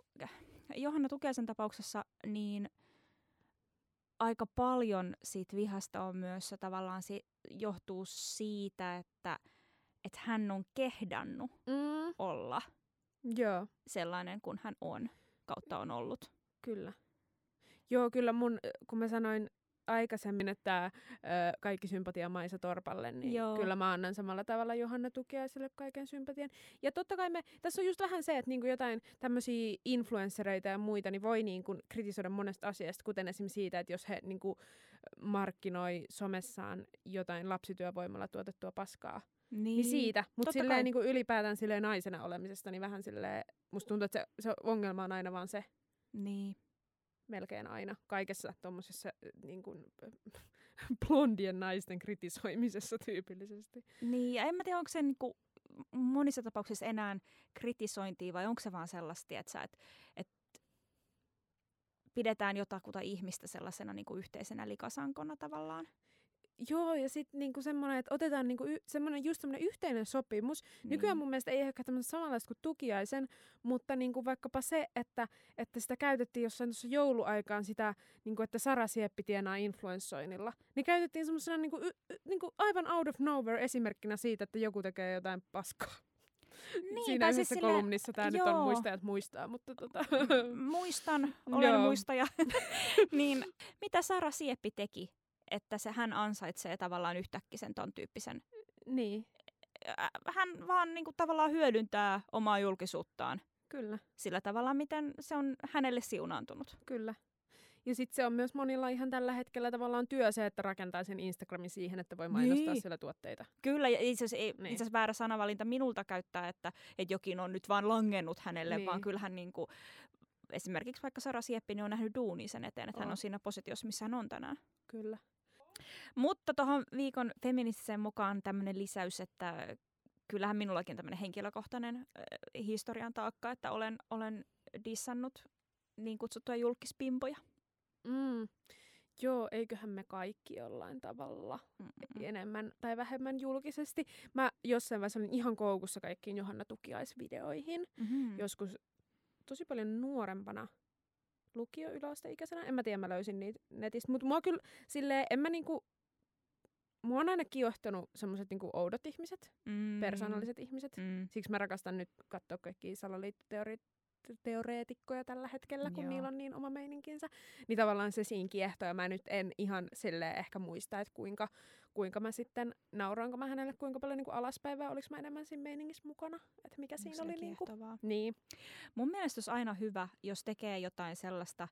Johanna Tukiaisen tapauksessa niin aika paljon siitä vihasta on myös se tavallaan se johtuu siitä, että, että hän on kehdannut Mm, olla joo, sellainen kuin hän on kautta on ollut. kyllä. Joo, kyllä mun, kun mä sanoin aikaisemmin, että ö, kaikki sympatia Maisa Torpalle, niin Joo. Kyllä mä annan samalla tavalla Johanna Tukiaiselle kaiken sympatian. Ja totta kai me, tässä on just vähän se, että niinku jotain tämmöisiä influenssereita ja muita, niin voi niinku kritisoida monesta asiasta, kuten esimerkiksi siitä, että jos he niinku markkinoi somessaan jotain lapsityövoimalla tuotettua paskaa, Niin, niin siitä. Mutta silleen niinku ylipäätään silleen naisena olemisesta, niin vähän silleen, musta tuntuu, että se, se ongelma on aina vaan se, Niin. Melkein aina kaikessa tuommoisessa niin kuin, blondien naisten kritisoimisessa tyypillisesti. Niin, ja en mä tiedä, onko se niinku monissa tapauksissa enää kritisointia vai onko se vaan sellaista, että, sä, et, et pidetään jotakuta ihmistä sellaisena niinku yhteisenä likasankona tavallaan. Joo, ja sitten niinku semmoinen, että otetaan niinku y- semmoinen, just semmoinen yhteinen sopimus. Niin. Nykyään mun mielestä ei ehkä tämmöistä samanlaista kuin tukiaisen, mutta niinku vaikkapa se, että, että sitä käytettiin jossain tuossa jouluaikaan sitä, niinku, että Sara Sieppi tienaa influenssoinnilla. Niin käytettiin semmoisena niinku, y- y- niinku aivan out of nowhere esimerkkinä siitä, että joku tekee jotain paskaa. Niin, Siinä tai yhdessä siis siis kolumnissa tämä nyt on muistajat muistaa, mutta tota... Muistan, olen Joo. muistaja. niin, mitä Sara Sieppi teki, että se hän ansaitsee tavallaan yhtäkkiä sen ton tyyppisen. niin, Hän vaan niinku tavallaan hyödyntää omaa julkisuuttaan kyllä, sillä tavalla, miten se on hänelle siunaantunut. kyllä. Ja sitten se on myös monilla ihan tällä hetkellä tavallaan työ se, että rakentaa sen Instagramin siihen, että voi mainostaa Niin. siellä tuotteita. Kyllä, ja itse asiassa, Niin. itse asiassa väärä sanavalinta minulta käyttää, että, että jokin on nyt vaan langennut hänelle, Niin. vaan kyllähän niin kuin, esimerkiksi vaikka Sara Sieppi niin on nähnyt duunia sen eteen, että hän On. on siinä positiossa, missä hän on tänään. Kyllä. Mutta tuohon viikon feministiseen mukaan tämmöinen lisäys, että kyllähän minullakin tämmöinen henkilökohtainen äh, historian taakka, että olen, olen dissannut niin kutsuttuja julkispimpoja. Mm. Joo, eiköhän me kaikki jollain tavalla Mm-mm. enemmän tai vähemmän julkisesti. Mä jossain vaiheessa olin ihan koukussa kaikkiin Johanna Tukiaisvideoihin. Mm-hmm. Joskus tosi paljon nuorempana lukio yläasteikäisenä. En mä tiedä, mä löysin niitä netistä. Mutta mua kyllä silleen, en mä niinku... Mua on aina kiihottanut semmoiset niinku oudot ihmiset, mm. persoonalliset ihmiset. Mm. Siksi mä rakastan nyt katsoa kaikkia salaliittoteoreetikkoja tällä hetkellä, kun Joo. niillä on niin oma meininkinsä. Niin tavallaan se siinä kiehtoo, ja mä nyt en ihan sille ehkä muista, että kuinka, kuinka mä sitten, nauroinko mä hänelle kuinka paljon niin kuin alaspäin, vai oliko mä enemmän siinä meiningissä mukana, että mikä siinä Se oli niin kuin... Niin, Mun mielestä olisi aina hyvä, jos tekee jotain sellaista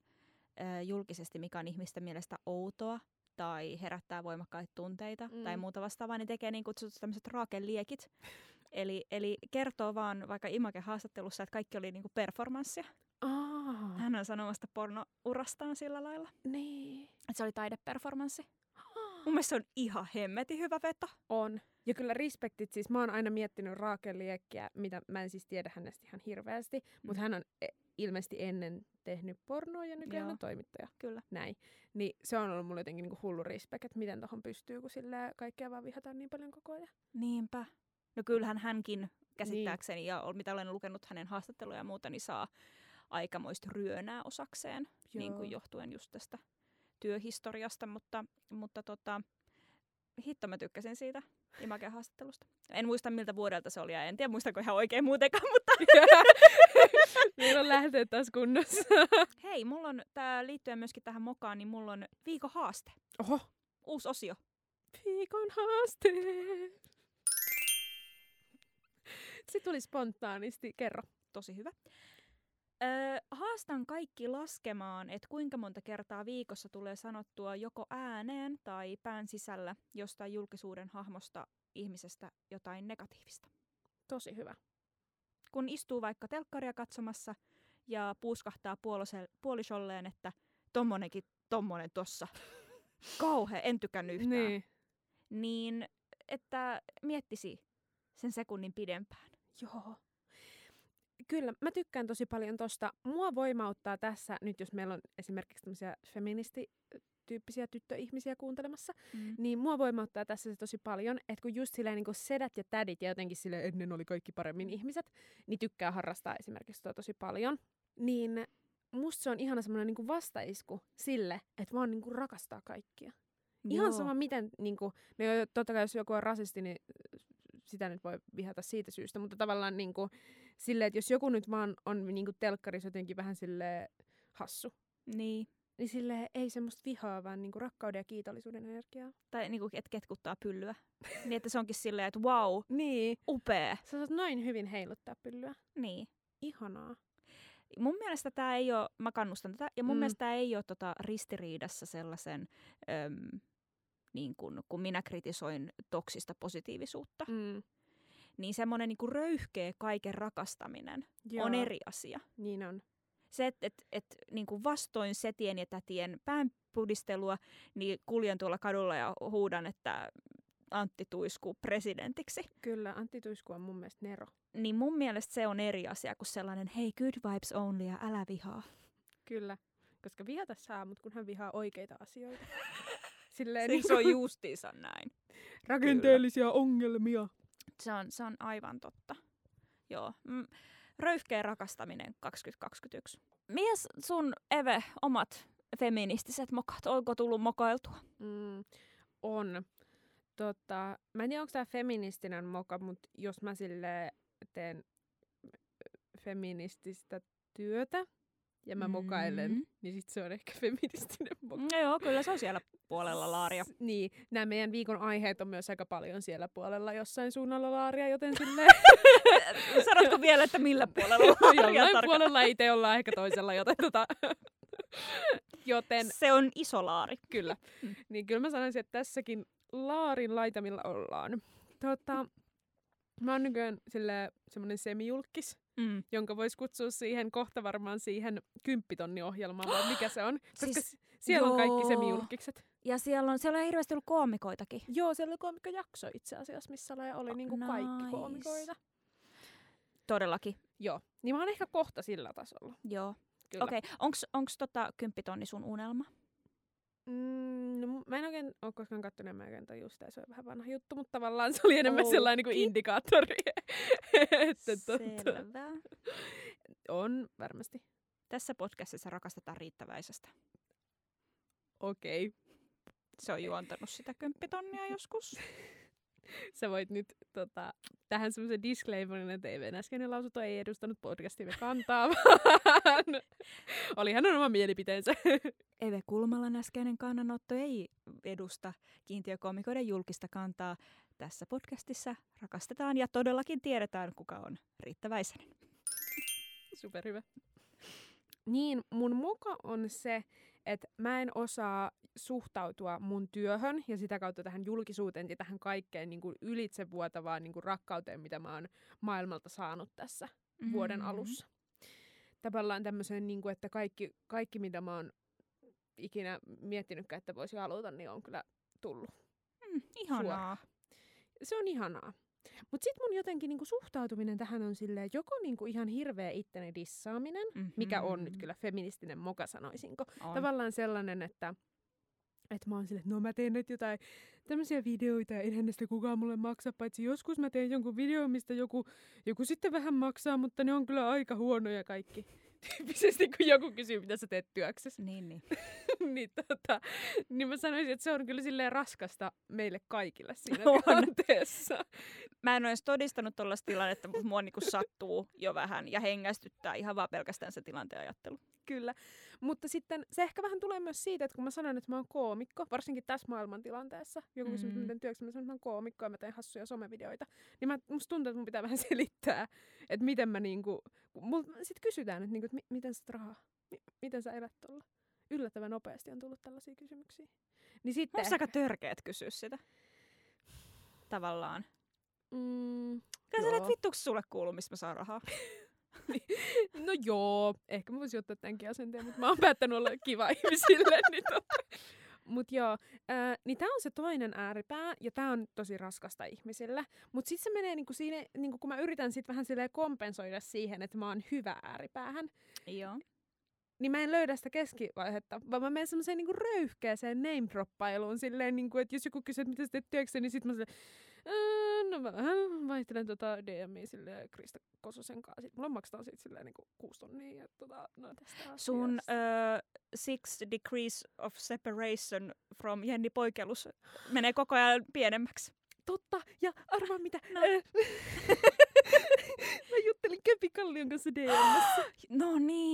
ö, julkisesti, mikä on ihmisten mielestä outoa tai herättää voimakkaita tunteita mm. tai muuta vastaavaa, niin tekee niin kutsutut tämmöiset raakeliekit. Eli, eli kertoo vaan vaikka Imaken haastattelussa, että kaikki oli niinku performanssia. Aa, Hän on sanomasta pornourastaan sillä lailla, niin. että se oli taideperformanssi. Mun mielestä se on ihan hemmetin hyvä veto. On. Ja kyllä respektit, siis mä oon aina miettinyt Raakel Liekkiä, mitä mä en siis tiedä hänestä ihan hirveästi, mm. mutta hän on e- ilmeisesti ennen tehnyt pornoa ja nykyään Joo. on toimittaja. Kyllä. Näin. Niin se on ollut mulle jotenkin niinku hullu respect, että miten tohon pystyy, kun sillä kaikkea vaan vihataan niin paljon koko ajan. Niinpä. No kyllähän hänkin käsittääkseni, niin. ja mitä olen lukenut hänen haastatteluja ja muuta, niin saa aikamoista ryönää osakseen, niin kuin johtuen just tästä työhistoriasta, mutta, mutta tota, hitto mä tykkäsin siitä Imagen haastattelusta. En muista miltä vuodelta se oli ja en tiedä muistanko ihan oikein muutenkaan, mutta Meillä on lähteet taas kunnossa. hei, mulla on, tää liittyen myöskin tähän mokaan, niin mulla on viikon haaste, Oho. uusi osio. Viikon haaste. Se tuli spontaanisti. Kerro. tosi hyvä. Öö, haastan kaikki laskemaan, että kuinka monta kertaa viikossa tulee sanottua joko ääneen tai pään sisällä jostain julkisuuden hahmosta ihmisestä jotain negatiivista. Tosi hyvä. Kun istuu vaikka telkkaria katsomassa ja puuskahtaa puolose- puolisolleen, että tommonenkin tommonen tossa. Kauhe, en tykännyt yhtään. Niin. Niin, että miettisi sen sekunnin pidempään. Joo. Kyllä, mä tykkään tosi paljon tosta. Mua voimauttaa tässä, nyt jos meillä on esimerkiksi tämmöisiä feministi tyyppisiä tyttöihmisiä kuuntelemassa, Mm. niin mua voimauttaa tässä se tosi paljon, että kun just silleen niin sedät ja tädit ja jotenkin sille ennen oli kaikki paremmin ihmiset, niin tykkää harrastaa esimerkiksi tuo tosi paljon, niin musta se on ihana semmoinen niin vastaisku sille, että vaan niin kuin rakastaa kaikkia. Ihan Joo. sama miten, niin kuin, no totta kai jos joku on rasisti, niin sitä nyt voi vihata siitä syystä, mutta tavallaan niin kuin, silleen, että jos joku nyt vaan on niin kuin telkkarissa jotenkin vähän sille hassu, Niin. niin sille ei semmoista vihaa, vaan niin kuin rakkauden ja kiitollisuuden energiaa. Tai niinku, et ketkuttaa pyllyä. niin, että se onkin silleen, että wow, Niin. upea. Sä saat noin hyvin heiluttaa pyllyä. Niin. Ihanaa. Mun mielestä tämä ei ole, mä kannustan tätä, ja mun Mm. mm. mielestä tämä ei ole tota ristiriidassa sellaisen, äm, niin kun, kun minä kritisoin toksista positiivisuutta, Mm. niin semmoinen niin röyhkeä kaiken rakastaminen Joo. on eri asia. Niin on. Se, että et, et, niin vastoin setien ja tätien päänpudistelua, niin kuljen tuolla kadulla ja huudan, että Antti tuiskuu presidentiksi. Kyllä, Antti Tuisku on mun mielestä Nero. Niin mun mielestä se on eri asia kuin sellainen, hei good vibes only ja älä vihaa. Kyllä. Koska vihata saa, mutta kun hän vihaa oikeita asioita. Silleen Se, niin se on justiinsa näin. rakenteellisia ongelmia. Se on, se on aivan totta. Joo. Mm, röyhkeä rakastaminen 2021. Mies sun Eve omat feministiset mokat, onko tullut mokailtua? Mm, on. Tota, mä en tiedä, onko tämä feministinen moka, mutta jos mä sille teen feminististä työtä ja mä mokailen, Mhm. niin sit se on ehkä feministinen moka. No joo, kyllä se on siellä puolella laaria. S- Niin, nämä meidän viikon aiheet on myös aika paljon siellä puolella jossain suunnalla laaria, joten silleen Sanotko vielä, että millä puolella laaria jollain tarkoittaa? puolella itse ollaan ehkä toisella, joten tota, joten Se on iso laari. kyllä. Mm. Niin kyllä mä sanoisin, että tässäkin laarin laitamilla ollaan. Tota, mä oon nykyään sille semmonen semijulkis, Mm. jonka voisi kutsua siihen kohta varmaan siihen kymppitonni-ohjelmaan, vai mikä se on. Koska Siis- siellä on kaikki joo. semijulkikset. Ja siellä on, siellä on hirveästi ollut koomikoitakin. Joo, siellä oli koomikkojakso itse asiassa, missä oli, oli niinku kaikki Nice. koomikoita. Todellakin, Joo, niin mä oon ehkä kohta sillä tasolla. joo. Okei, okay. onks tota kymppitonni sun unelma? Mm, no, mä en oikein ole koskaan kattonut, ja mä en tajua sitä, se on vähän vanha juttu, mutta tavallaan se oli enemmän sellainen niin kuin indikaattori. että Selvä. on varmasti. Tässä podcastissa rakastetaan riittäväisestä. Okei. Okay. Se on juontanut sitä kymppitonnia joskus. Sä voit nyt tota, tähän semmoisen disclaimerin, että TVn äskeinen lausunto ei edustanut podcastimme kantaa, vaan oli hänen oma mielipiteensä. Eve Kulmalan äskeinen kannanotto ei edusta kiintiökomikoiden julkista kantaa. Tässä podcastissa rakastetaan ja todellakin tiedetään, kuka on Riitta Väisänen. Superhyvä. Niin, mun moka on se, että mä en osaa suhtautua mun työhön ja sitä kautta tähän julkisuuteen ja tähän kaikkeen niin kuin ylitsevuotavaan niin kuin rakkauteen, mitä mä oon maailmalta saanut tässä mm-hmm. vuoden alussa. Tavallaan tämmöiseen, niin kuin, että kaikki, kaikki, mitä mä oon ikinä miettinytkään, että voisi haluta, niin on kyllä tullut. Mm, ihanaa. Se on ihanaa. Mutta sitten mun jotenkin niinku suhtautuminen tähän on silleen, joko niinku ihan hirveä itteni dissaaminen, Mm-hmm. mikä on nyt kyllä feministinen moka sanoisinko. On. Tavallaan sellainen, että että mä oon silleen, että no mä teen nyt jotain tämmöisiä videoita ja eihän näistä kukaan mulle maksa, paitsi joskus mä teen jonkun video, mistä joku, joku sitten vähän maksaa, mutta ne on kyllä aika huonoja kaikki. Tyyppisesti kun joku kysyy, mitä sä teet työksessä. Niin, niin. niin, tota, niin mä sanoisin, että se on kyllä silleen raskasta meille kaikille siinä On. tilanteessa. Mä en ole edes todistanut tuollaista tilannetta, mutta mua niinku sattuu jo vähän ja hengästyttää ihan vaan pelkästään se tilanteen ajattelu. Kyllä. Mutta sitten se ehkä vähän tulee myös siitä, että kun mä sanon, että mä oon koomikko, varsinkin tässä maailmantilanteessa, joku kysyy, Mm. mm. miten työksi, mä sanon, että mä oon koomikko ja mä teen hassuja somevideoita, niin mä, musta tuntuu, että mun pitää vähän selittää, että miten mä niinku, mut sit kysytään, että, niinku, että mi- miten sä rahaa, mi- miten sä elät tuolla. Yllättävän nopeasti on tullut tällaisia kysymyksiä. Niin sitten, Onko aika törkeät kysyä sitä? Tavallaan. mm, Kyllä sä vittuksi sulle kuulu, mistä mä saan rahaa. No joo, ehkä mä voisin ottaa tämänkin asenteen, mutta mä oon päättänyt olla kiva ihmisille. Niin tota. Mut joo, ää, niin tää on se toinen ääripää, ja tää on tosi raskasta ihmisille. Mut sit se menee niinku siinä, niinku kun mä yritän sit vähän silleen kompensoida siihen, että mä oon hyvä ääripäähän, Joo. niin mä en löydä sitä keskivaihetta, vaan mä menen semmoiseen niinku röyhkeeseen name-droppailuun silleen, niinku, että jos joku kysyy, että mitä sä teet työkseen, niin sit mä silleen, "Ää, no mä vähän vaihtelen tota DMiä silleen Krista Kososen kanssa. Sit mulla maksetaan siitä silleen niinku kuusi tonnia. Ja tota, no tästä Sun ö, Six Degrees of Separation from Jenni Poikelus menee koko ajan pienemmäksi. Totta, ja arvaa mitä. No. mä juttelin Köpi Kallion kanssa DMssä. No niin.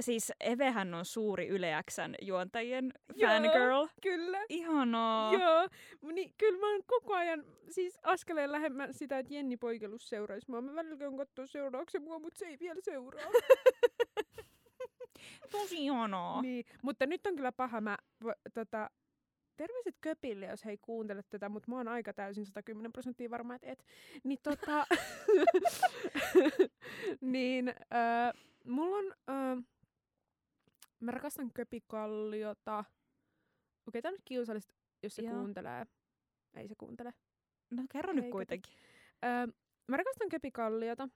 Siis Evehän on suuri Yle Xn juontajien Joo. fangirl. Kyllä. Ihanaa. Joo, niin kyllä mä oon koko ajan siis askeleen lähemmän sitä, että Jenni Poikelus seuraisi mua. Mä välillä käyn katsoa seuraavaksi se mua, mutta se ei vielä seuraa. Tosi ihanaa. niin, mutta nyt on kyllä paha. Mä, tota, terveiset Köpille, jos he ei kuuntele tätä, mutta mä oon aika täysin 110 prosenttia varma, että et. Niin tota, niin äh, mulla on, äh, mä rakastan Köpikalliota. Okei, tää on nyt kiusallista, jos se Joo. kuuntelee. Ei se kuuntele. No kerro nyt Ei, kato. kuitenkin. Öö, mä rakastan Köpikalliota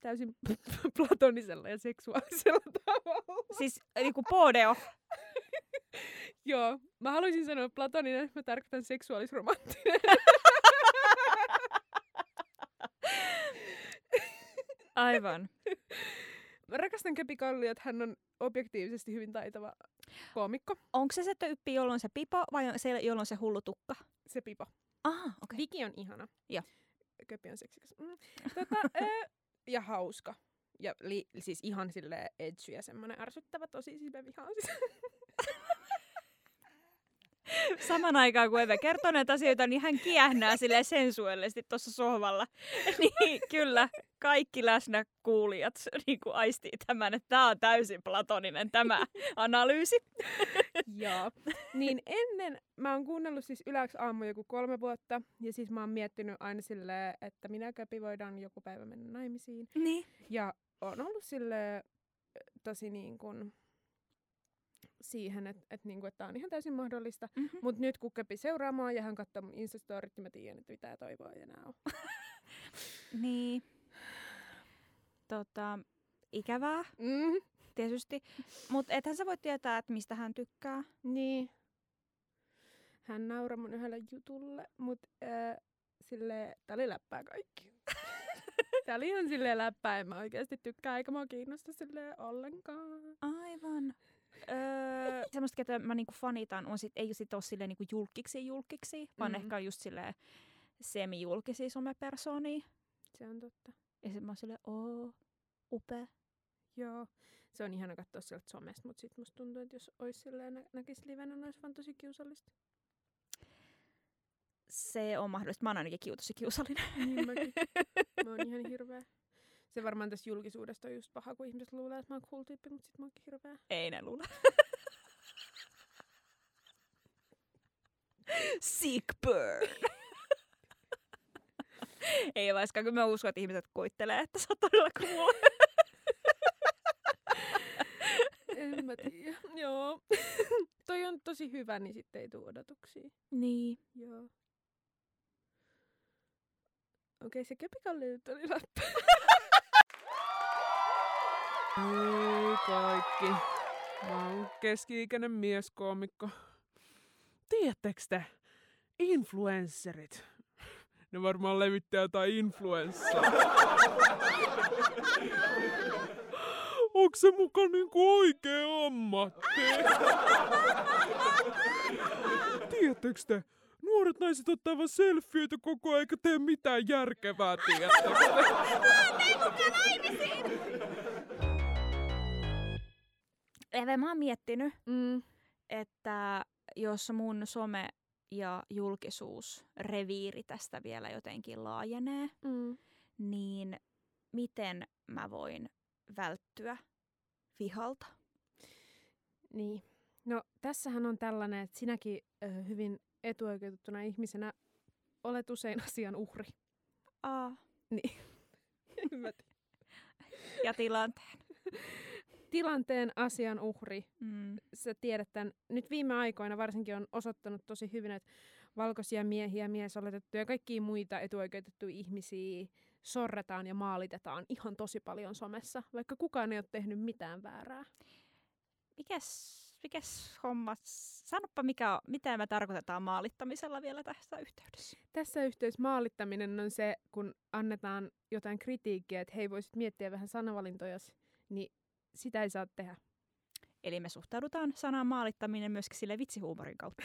täysin platonisella ja seksuaalisella tavalla. Siis niinku podeo. Joo, mä haluaisin sanoa platoninen, mä tarkoitan seksuaalisromanttinen. Aivan. Mä rakastan Köpikalliota, hän on objektiivisesti hyvin taitava koomikko. Onko se se tyyppi, jolloin se pipo vai on se, jolloin se hullu tukka? Se pipo. Ah, okei. Okay. Viki on ihana. Joo. Köpi on seksikäs. Mm. Tota, ö, ja hauska. Ja li, siis ihan sille edgy ja semmonen ärsyttävä tosi, siis mä vihaan sitä. Saman aikaan kun Eve kertoo näitä asioita, niin hän kiehnää sille sensuellisesti tuossa sohvalla. niin kyllä, kaikki läsnä kuulijat niin kuin aistii tämän, että tämä on täysin platoninen tämä analyysi. Joo. Niin ennen, mä oon kuunnellut siis Yläks aamu joku kolme vuotta, ja siis mä oon miettinyt aina silleen, että minä ja Köpi voidaan joku päivä mennä naimisiin. Niin. Ja on ollut sille tosi niin kuin siihen, että et niinku, et tää on ihan täysin mahdollista. Mm-hmm. Mutta nyt kun Köpi seuraa mua ja hän katsoo mun Instastorit, niin mä tiedän, että mitä toivoa ei enää ole. Niin. Tota, ikävää Mm, tietysti. Mutta ethän sä voi tietää, että mistä hän tykkää. niin. Hän nauraa mun yhdelle jutulle, mutta äh, sille tää oli läppää kaikki. tää oli ihan silleen läppää, en mä oikeasti tykkää, eikä mua kiinnosta silleen ollenkaan. Aivan. Öö, semmoista, ketä mä niinku fanitan, on sit, ei sit ole silleen niinku julkiksi julkiksi, vaan Mm. ehkä on just silleen semi-julkisia somepersoonia. Se on totta. Ja sit mä oon silleen, oo, upea. Joo. Se on ihana katsoa sieltä somesta, mutta sit musta tuntuu, että jos ois silleen nä- näkis livenä, niin olisi vaan tosi kiusallista. Se on mahdollista. Mä oon ainakin kiutosi kiusallinen. Niin mäkin. Mä oon ihan hirveä. Se varmaan tässä julkisuudesta on just paha, kun ihmiset luulee, että mä oon cool tyyppi, mutta sit mä oonkin hirveä. Ei ne luule. Sick burn. Ei vaikka kyllä mä uskon, että ihmiset kuittelee, että sä oot todella cool. En mä tiedä. Joo. Toi on tosi hyvä, niin sitten ei tule odotuksia. niin. Joo. Okei, se kepikalli nyt oli läppä. Hei kaikki. Mä oon keski-ikäinen mieskoomikko. Tiedättekö te, influencerit, ne varmaan levittää jotain influenssaa. Onko se muka niinku oikea ammatti? Tiedättekö te, nuoret naiset ottaa vaan selfieitä koko ajan eikä tee mitään järkevää, tiedättekö Eve, mä oon miettinyt, Mm. että jos mun some ja julkisuus reviiri tästä vielä jotenkin laajenee, Mm. niin miten mä voin välttyä vihalta? Niin. No tässähän on tällainen, että sinäkin ö, hyvin etuoikeutettuna ihmisenä olet usein asian uhri. Aa. Niin. Mä. Ja tilanteen. Tilanteen asian uhri. Mm. Sä tiedät tämän. Nyt viime aikoina varsinkin on osoittanut tosi hyvin, että valkoisia miehiä, miesoletettuja ja kaikkia muita etuoikeutettuja ihmisiä sorretaan ja maalitetaan ihan tosi paljon somessa, vaikka kukaan ei ole tehnyt mitään väärää. mikäs, mikäs homma, sanoppa mikä, mitä me tarkoitetaan maalittamisella vielä tässä yhteydessä. Tässä yhteydessä maalittaminen on se, kun annetaan jotain kritiikkiä, että hei voisit miettiä vähän sanavalintoja, niin sitä ei saa tehdä. Eli me suhtaudutaan sanaan maalittaminen myöskin sille vitsihuumorin kautta.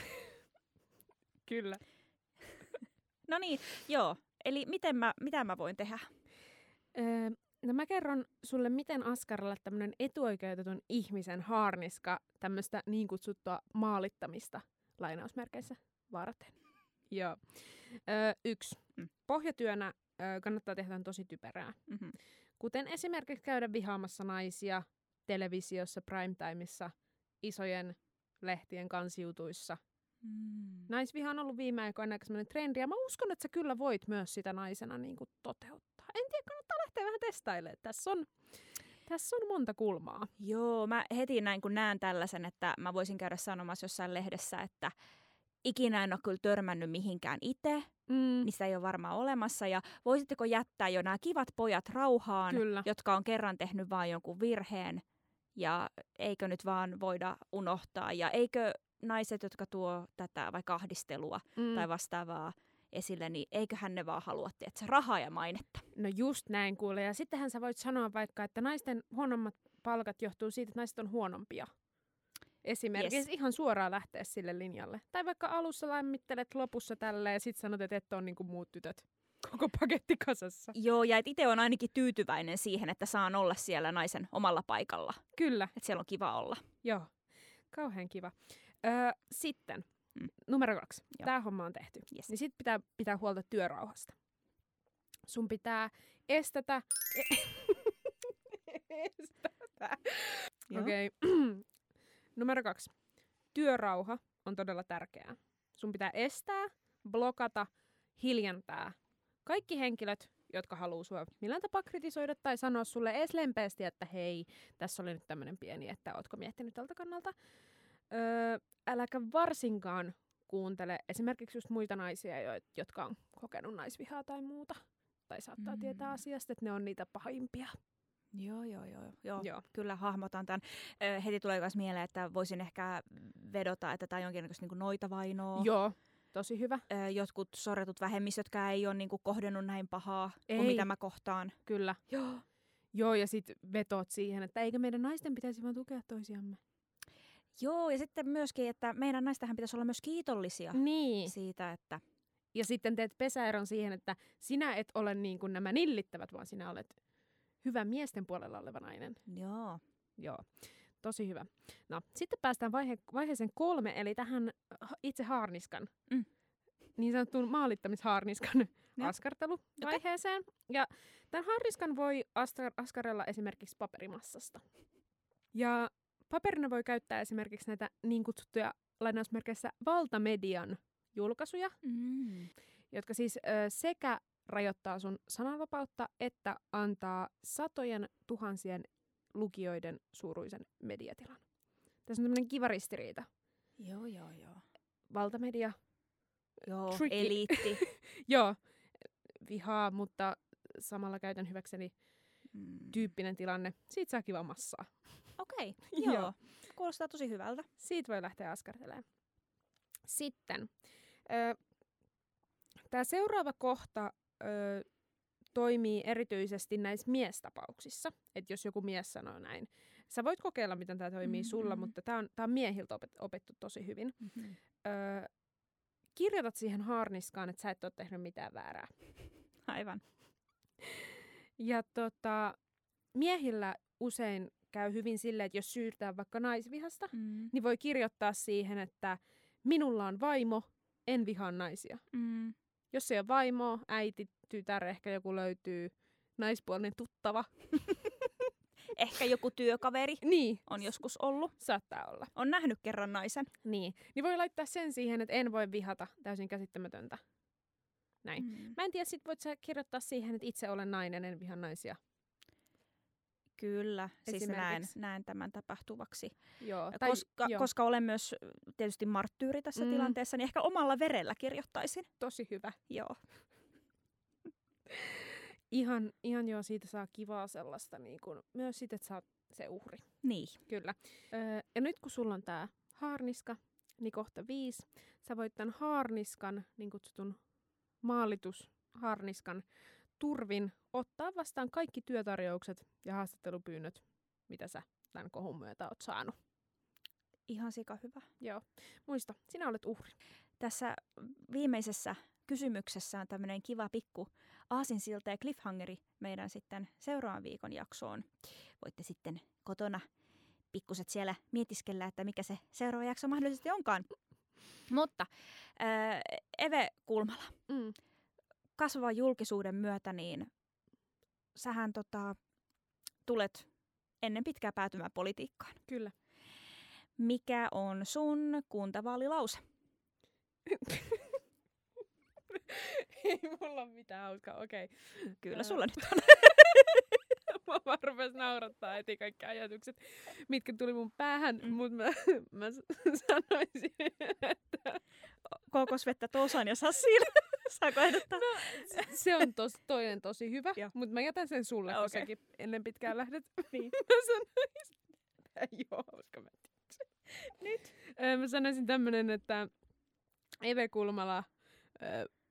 Kyllä. No niin, joo. Eli miten mä, mitä mä voin tehdä? Öö, no mä kerron sulle, miten askarella tämmöinen etuoikeutetun ihmisen haarniska tämmöistä niin kutsuttua maalittamista lainausmerkeissä varten. Joo. Öö, yksi. Mm. Pohjatyönä öö, kannattaa tehdä tosi typerää. Mm-hmm. Kuten esimerkiksi käydä vihaamassa naisia televisiossa, primetimeissa, isojen lehtien kansiutuissa. Mm. Naisviha on ollut viime aikoina aika sellainen trendi, ja mä uskon, että sä kyllä voit myös sitä naisena niin kuin toteuttaa. En tiedä, kannattaa lähteä vähän testailemaan. Tässä on, tässä on monta kulmaa. Joo, mä heti näin kun näen tällaisen, että mä voisin käydä sanomassa jossain lehdessä, että ikinä en ole kyllä törmännyt mihinkään itse, Mm, niin sitä ei ole varmaan olemassa. Ja voisitteko jättää jo nämä kivat pojat rauhaan, Kyllä. jotka on kerran tehnyt vain jonkun virheen, ja eikö nyt vaan voida unohtaa. Ja eikö naiset, jotka tuo tätä vaikka ahdistelua mm. tai vastaavaa esille, niin eiköhän ne vaan halua, että rahaa ja mainetta. No just näin kuule. Ja sittenhän sä voit sanoa vaikka, että naisten huonommat palkat johtuu siitä, että naiset on huonompia. Esimerkiksi Yes. ihan suoraan lähteä sille linjalle. Tai vaikka alussa lämmittelet lopussa tällä ja sitten sanot, että et ole niin kuin muut tytöt. Koko paketti kasassa. Joo, ja itse on ainakin tyytyväinen siihen, että saan olla siellä naisen omalla paikalla. Kyllä, Että siellä on kiva olla. joo. Kauhean kiva. Öö, sitten, Mm. numero kaksi. Joo. Tämä homma on tehty. Yes. Niin sitten pitää pitää huolta työrauhasta. Sun pitää estetä... estetä. Joo. Okei. Numero kaksi. Työrauha on todella tärkeää. Sun pitää estää, blokata, hiljentää kaikki henkilöt, jotka haluaa sua millään tapaa kritisoida tai sanoa sulle edes lempeästi, että hei, tässä oli nyt tämmöinen pieni, että ootko miettinyt tältä kannalta. Öö, äläkä varsinkaan kuuntele esimerkiksi just muita naisia, jo- jotka on kokenut naisvihaa tai muuta. Tai saattaa Mm. tietää asiasta, että ne on niitä pahimpia. Joo, joo, joo, joo. Joo. Kyllä hahmotan tämän. Ö, heti tulee myös mieleen, että voisin ehkä vedota, että tämä on jonkinlaista niin noitavainoa. Joo, tosi hyvä. Ö, jotkut sorretut vähemmistötkään ei ole niin kuin kohdennut näin pahaa Ei. kuin mitä mä kohtaan. Kyllä. Joo. Joo, ja sitten vetoot siihen, että eikö meidän naisten pitäisi vaan tukea toisiamme. Joo, ja sitten myöskin, että meidän naistähän pitäisi olla myös kiitollisia Niin. siitä, että Ja sitten teet pesäeron siihen, että sinä et ole niin kuin nämä nillittävät, vaan sinä olet hyvä miesten puolella oleva nainen. joo. Joo, tosi hyvä. No, sitten päästään vaihe, vaiheeseen kolme, eli tähän itse haarniskan, Mm. niin sanottuun maalittamishaarniskan Joo. askarteluvaiheeseen. Ja tämän haarniskan voi astar, askarella esimerkiksi paperimassasta. Ja paperina voi käyttää esimerkiksi näitä niin kutsuttuja lainausmerkeissä valtamedian julkaisuja, Mm. jotka siis ö, sekä rajoittaa sun sananvapautta, että antaa satojen tuhansien lukijoiden suuruisen mediatilan. Tässä on tämmöinen kiva ristiriita. Joo, joo, joo. Valtamedia, Joo, Tricky. eliitti. joo, vihaa, mutta samalla käytän hyväkseni Mm. tyyppinen tilanne. Siitä saa kiva massaa. Okei, Joo. joo. Kuulostaa tosi hyvältä. Siitä voi lähteä askartelemaan. Sitten. Tämä seuraava kohta ö, toimii erityisesti näissä miestapauksissa. Että jos joku mies sanoo näin. Sä voit kokeilla, miten tämä toimii Mm, sulla, mutta tämä on, tää on miehiltä opet, opettu tosi hyvin. Mm-hmm. Ö, kirjoitat siihen haarniskaan, että sä et ole tehnyt mitään väärää. Aivan. Ja tota, miehillä usein käy hyvin silleen, että jos syytetään vaikka naisvihasta, Mm. niin voi kirjoittaa siihen, että minulla on vaimo, en vihaa naisia. Mm. Jos ei ole vaimoa, äiti, tytär, ehkä joku löytyy, naispuolinen tuttava. Ehkä joku työkaveri Niin, on joskus ollut. saattaa olla. On nähnyt kerran naisen. Niin, niin voi laittaa sen siihen, että en voi vihata, täysin käsittämätöntä. Näin. Mm. Mä en tiedä, sit voit sä kirjoittaa siihen, että itse olen nainen, en viha naisia. Kyllä, siis näen, näen tämän tapahtuvaksi. Joo, Tai, koska, joo. koska olen myös tietysti marttyyri tässä Mm. tilanteessa, niin ehkä omalla verellä kirjoittaisin. tosi hyvä. Joo. Ihan, ihan joo, siitä saa kivaa sellaista, niin kun, myös sit, että oot se uhri. Niin. Kyllä. Öö, ja nyt kun sulla on tää haarniska, niin kohta viisi, sä voit tämän haarniskan, niin kutsutun maalitushaarniskan turvin ottaa vastaan kaikki työtarjoukset ja haastattelupyynnöt, mitä sä tämän kohun myötä oot saanut. Ihan sika hyvä. Joo. Muista, sinä olet uhri. Tässä viimeisessä kysymyksessä on tämmöinen kiva pikku aasinsilta ja cliffhangeri meidän sitten seuraavan viikon jaksoon. Voitte sitten kotona pikkuset siellä mietiskellä, että mikä se seuraava jakso mahdollisesti onkaan. Mutta äh, Eve Kulmala, Mm. Kasvavan julkisuuden myötä, niin sähän tota, tulet ennen pitkää päätymään politiikkaan. Kyllä. Mikä on sun kuntavaalilause? Ei mulla ole mitään hauskaa, okei. Kyllä Ää. sulla nyt on. Mua vaan rupes naurattaa heti kaikki ajatukset, mitkä tuli mun päähän, Mm. mutta mä, mä sanoisin, että Kokosvettä tosan ja sassin. Saako ehdottaa? no, se on tos, toinen tosi hyvä, Joo. mutta mä jätän sen sulle, kun Okei. säkin ennen pitkään lähdet. Niin. mä sanoisin, ei oo hauska, mä. Nyt. Mä sanoisin tämmönen, että Eve Kulmala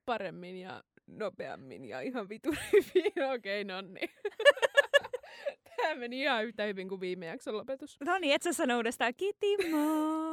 paremmin ja nopeammin ja ihan vitu hyvin. Okei, no niin. Tämä meni ihan yhtä hyvin kuin viime jakson lopetus. No niin, et sä sano uudestaan. Kiitti, moi!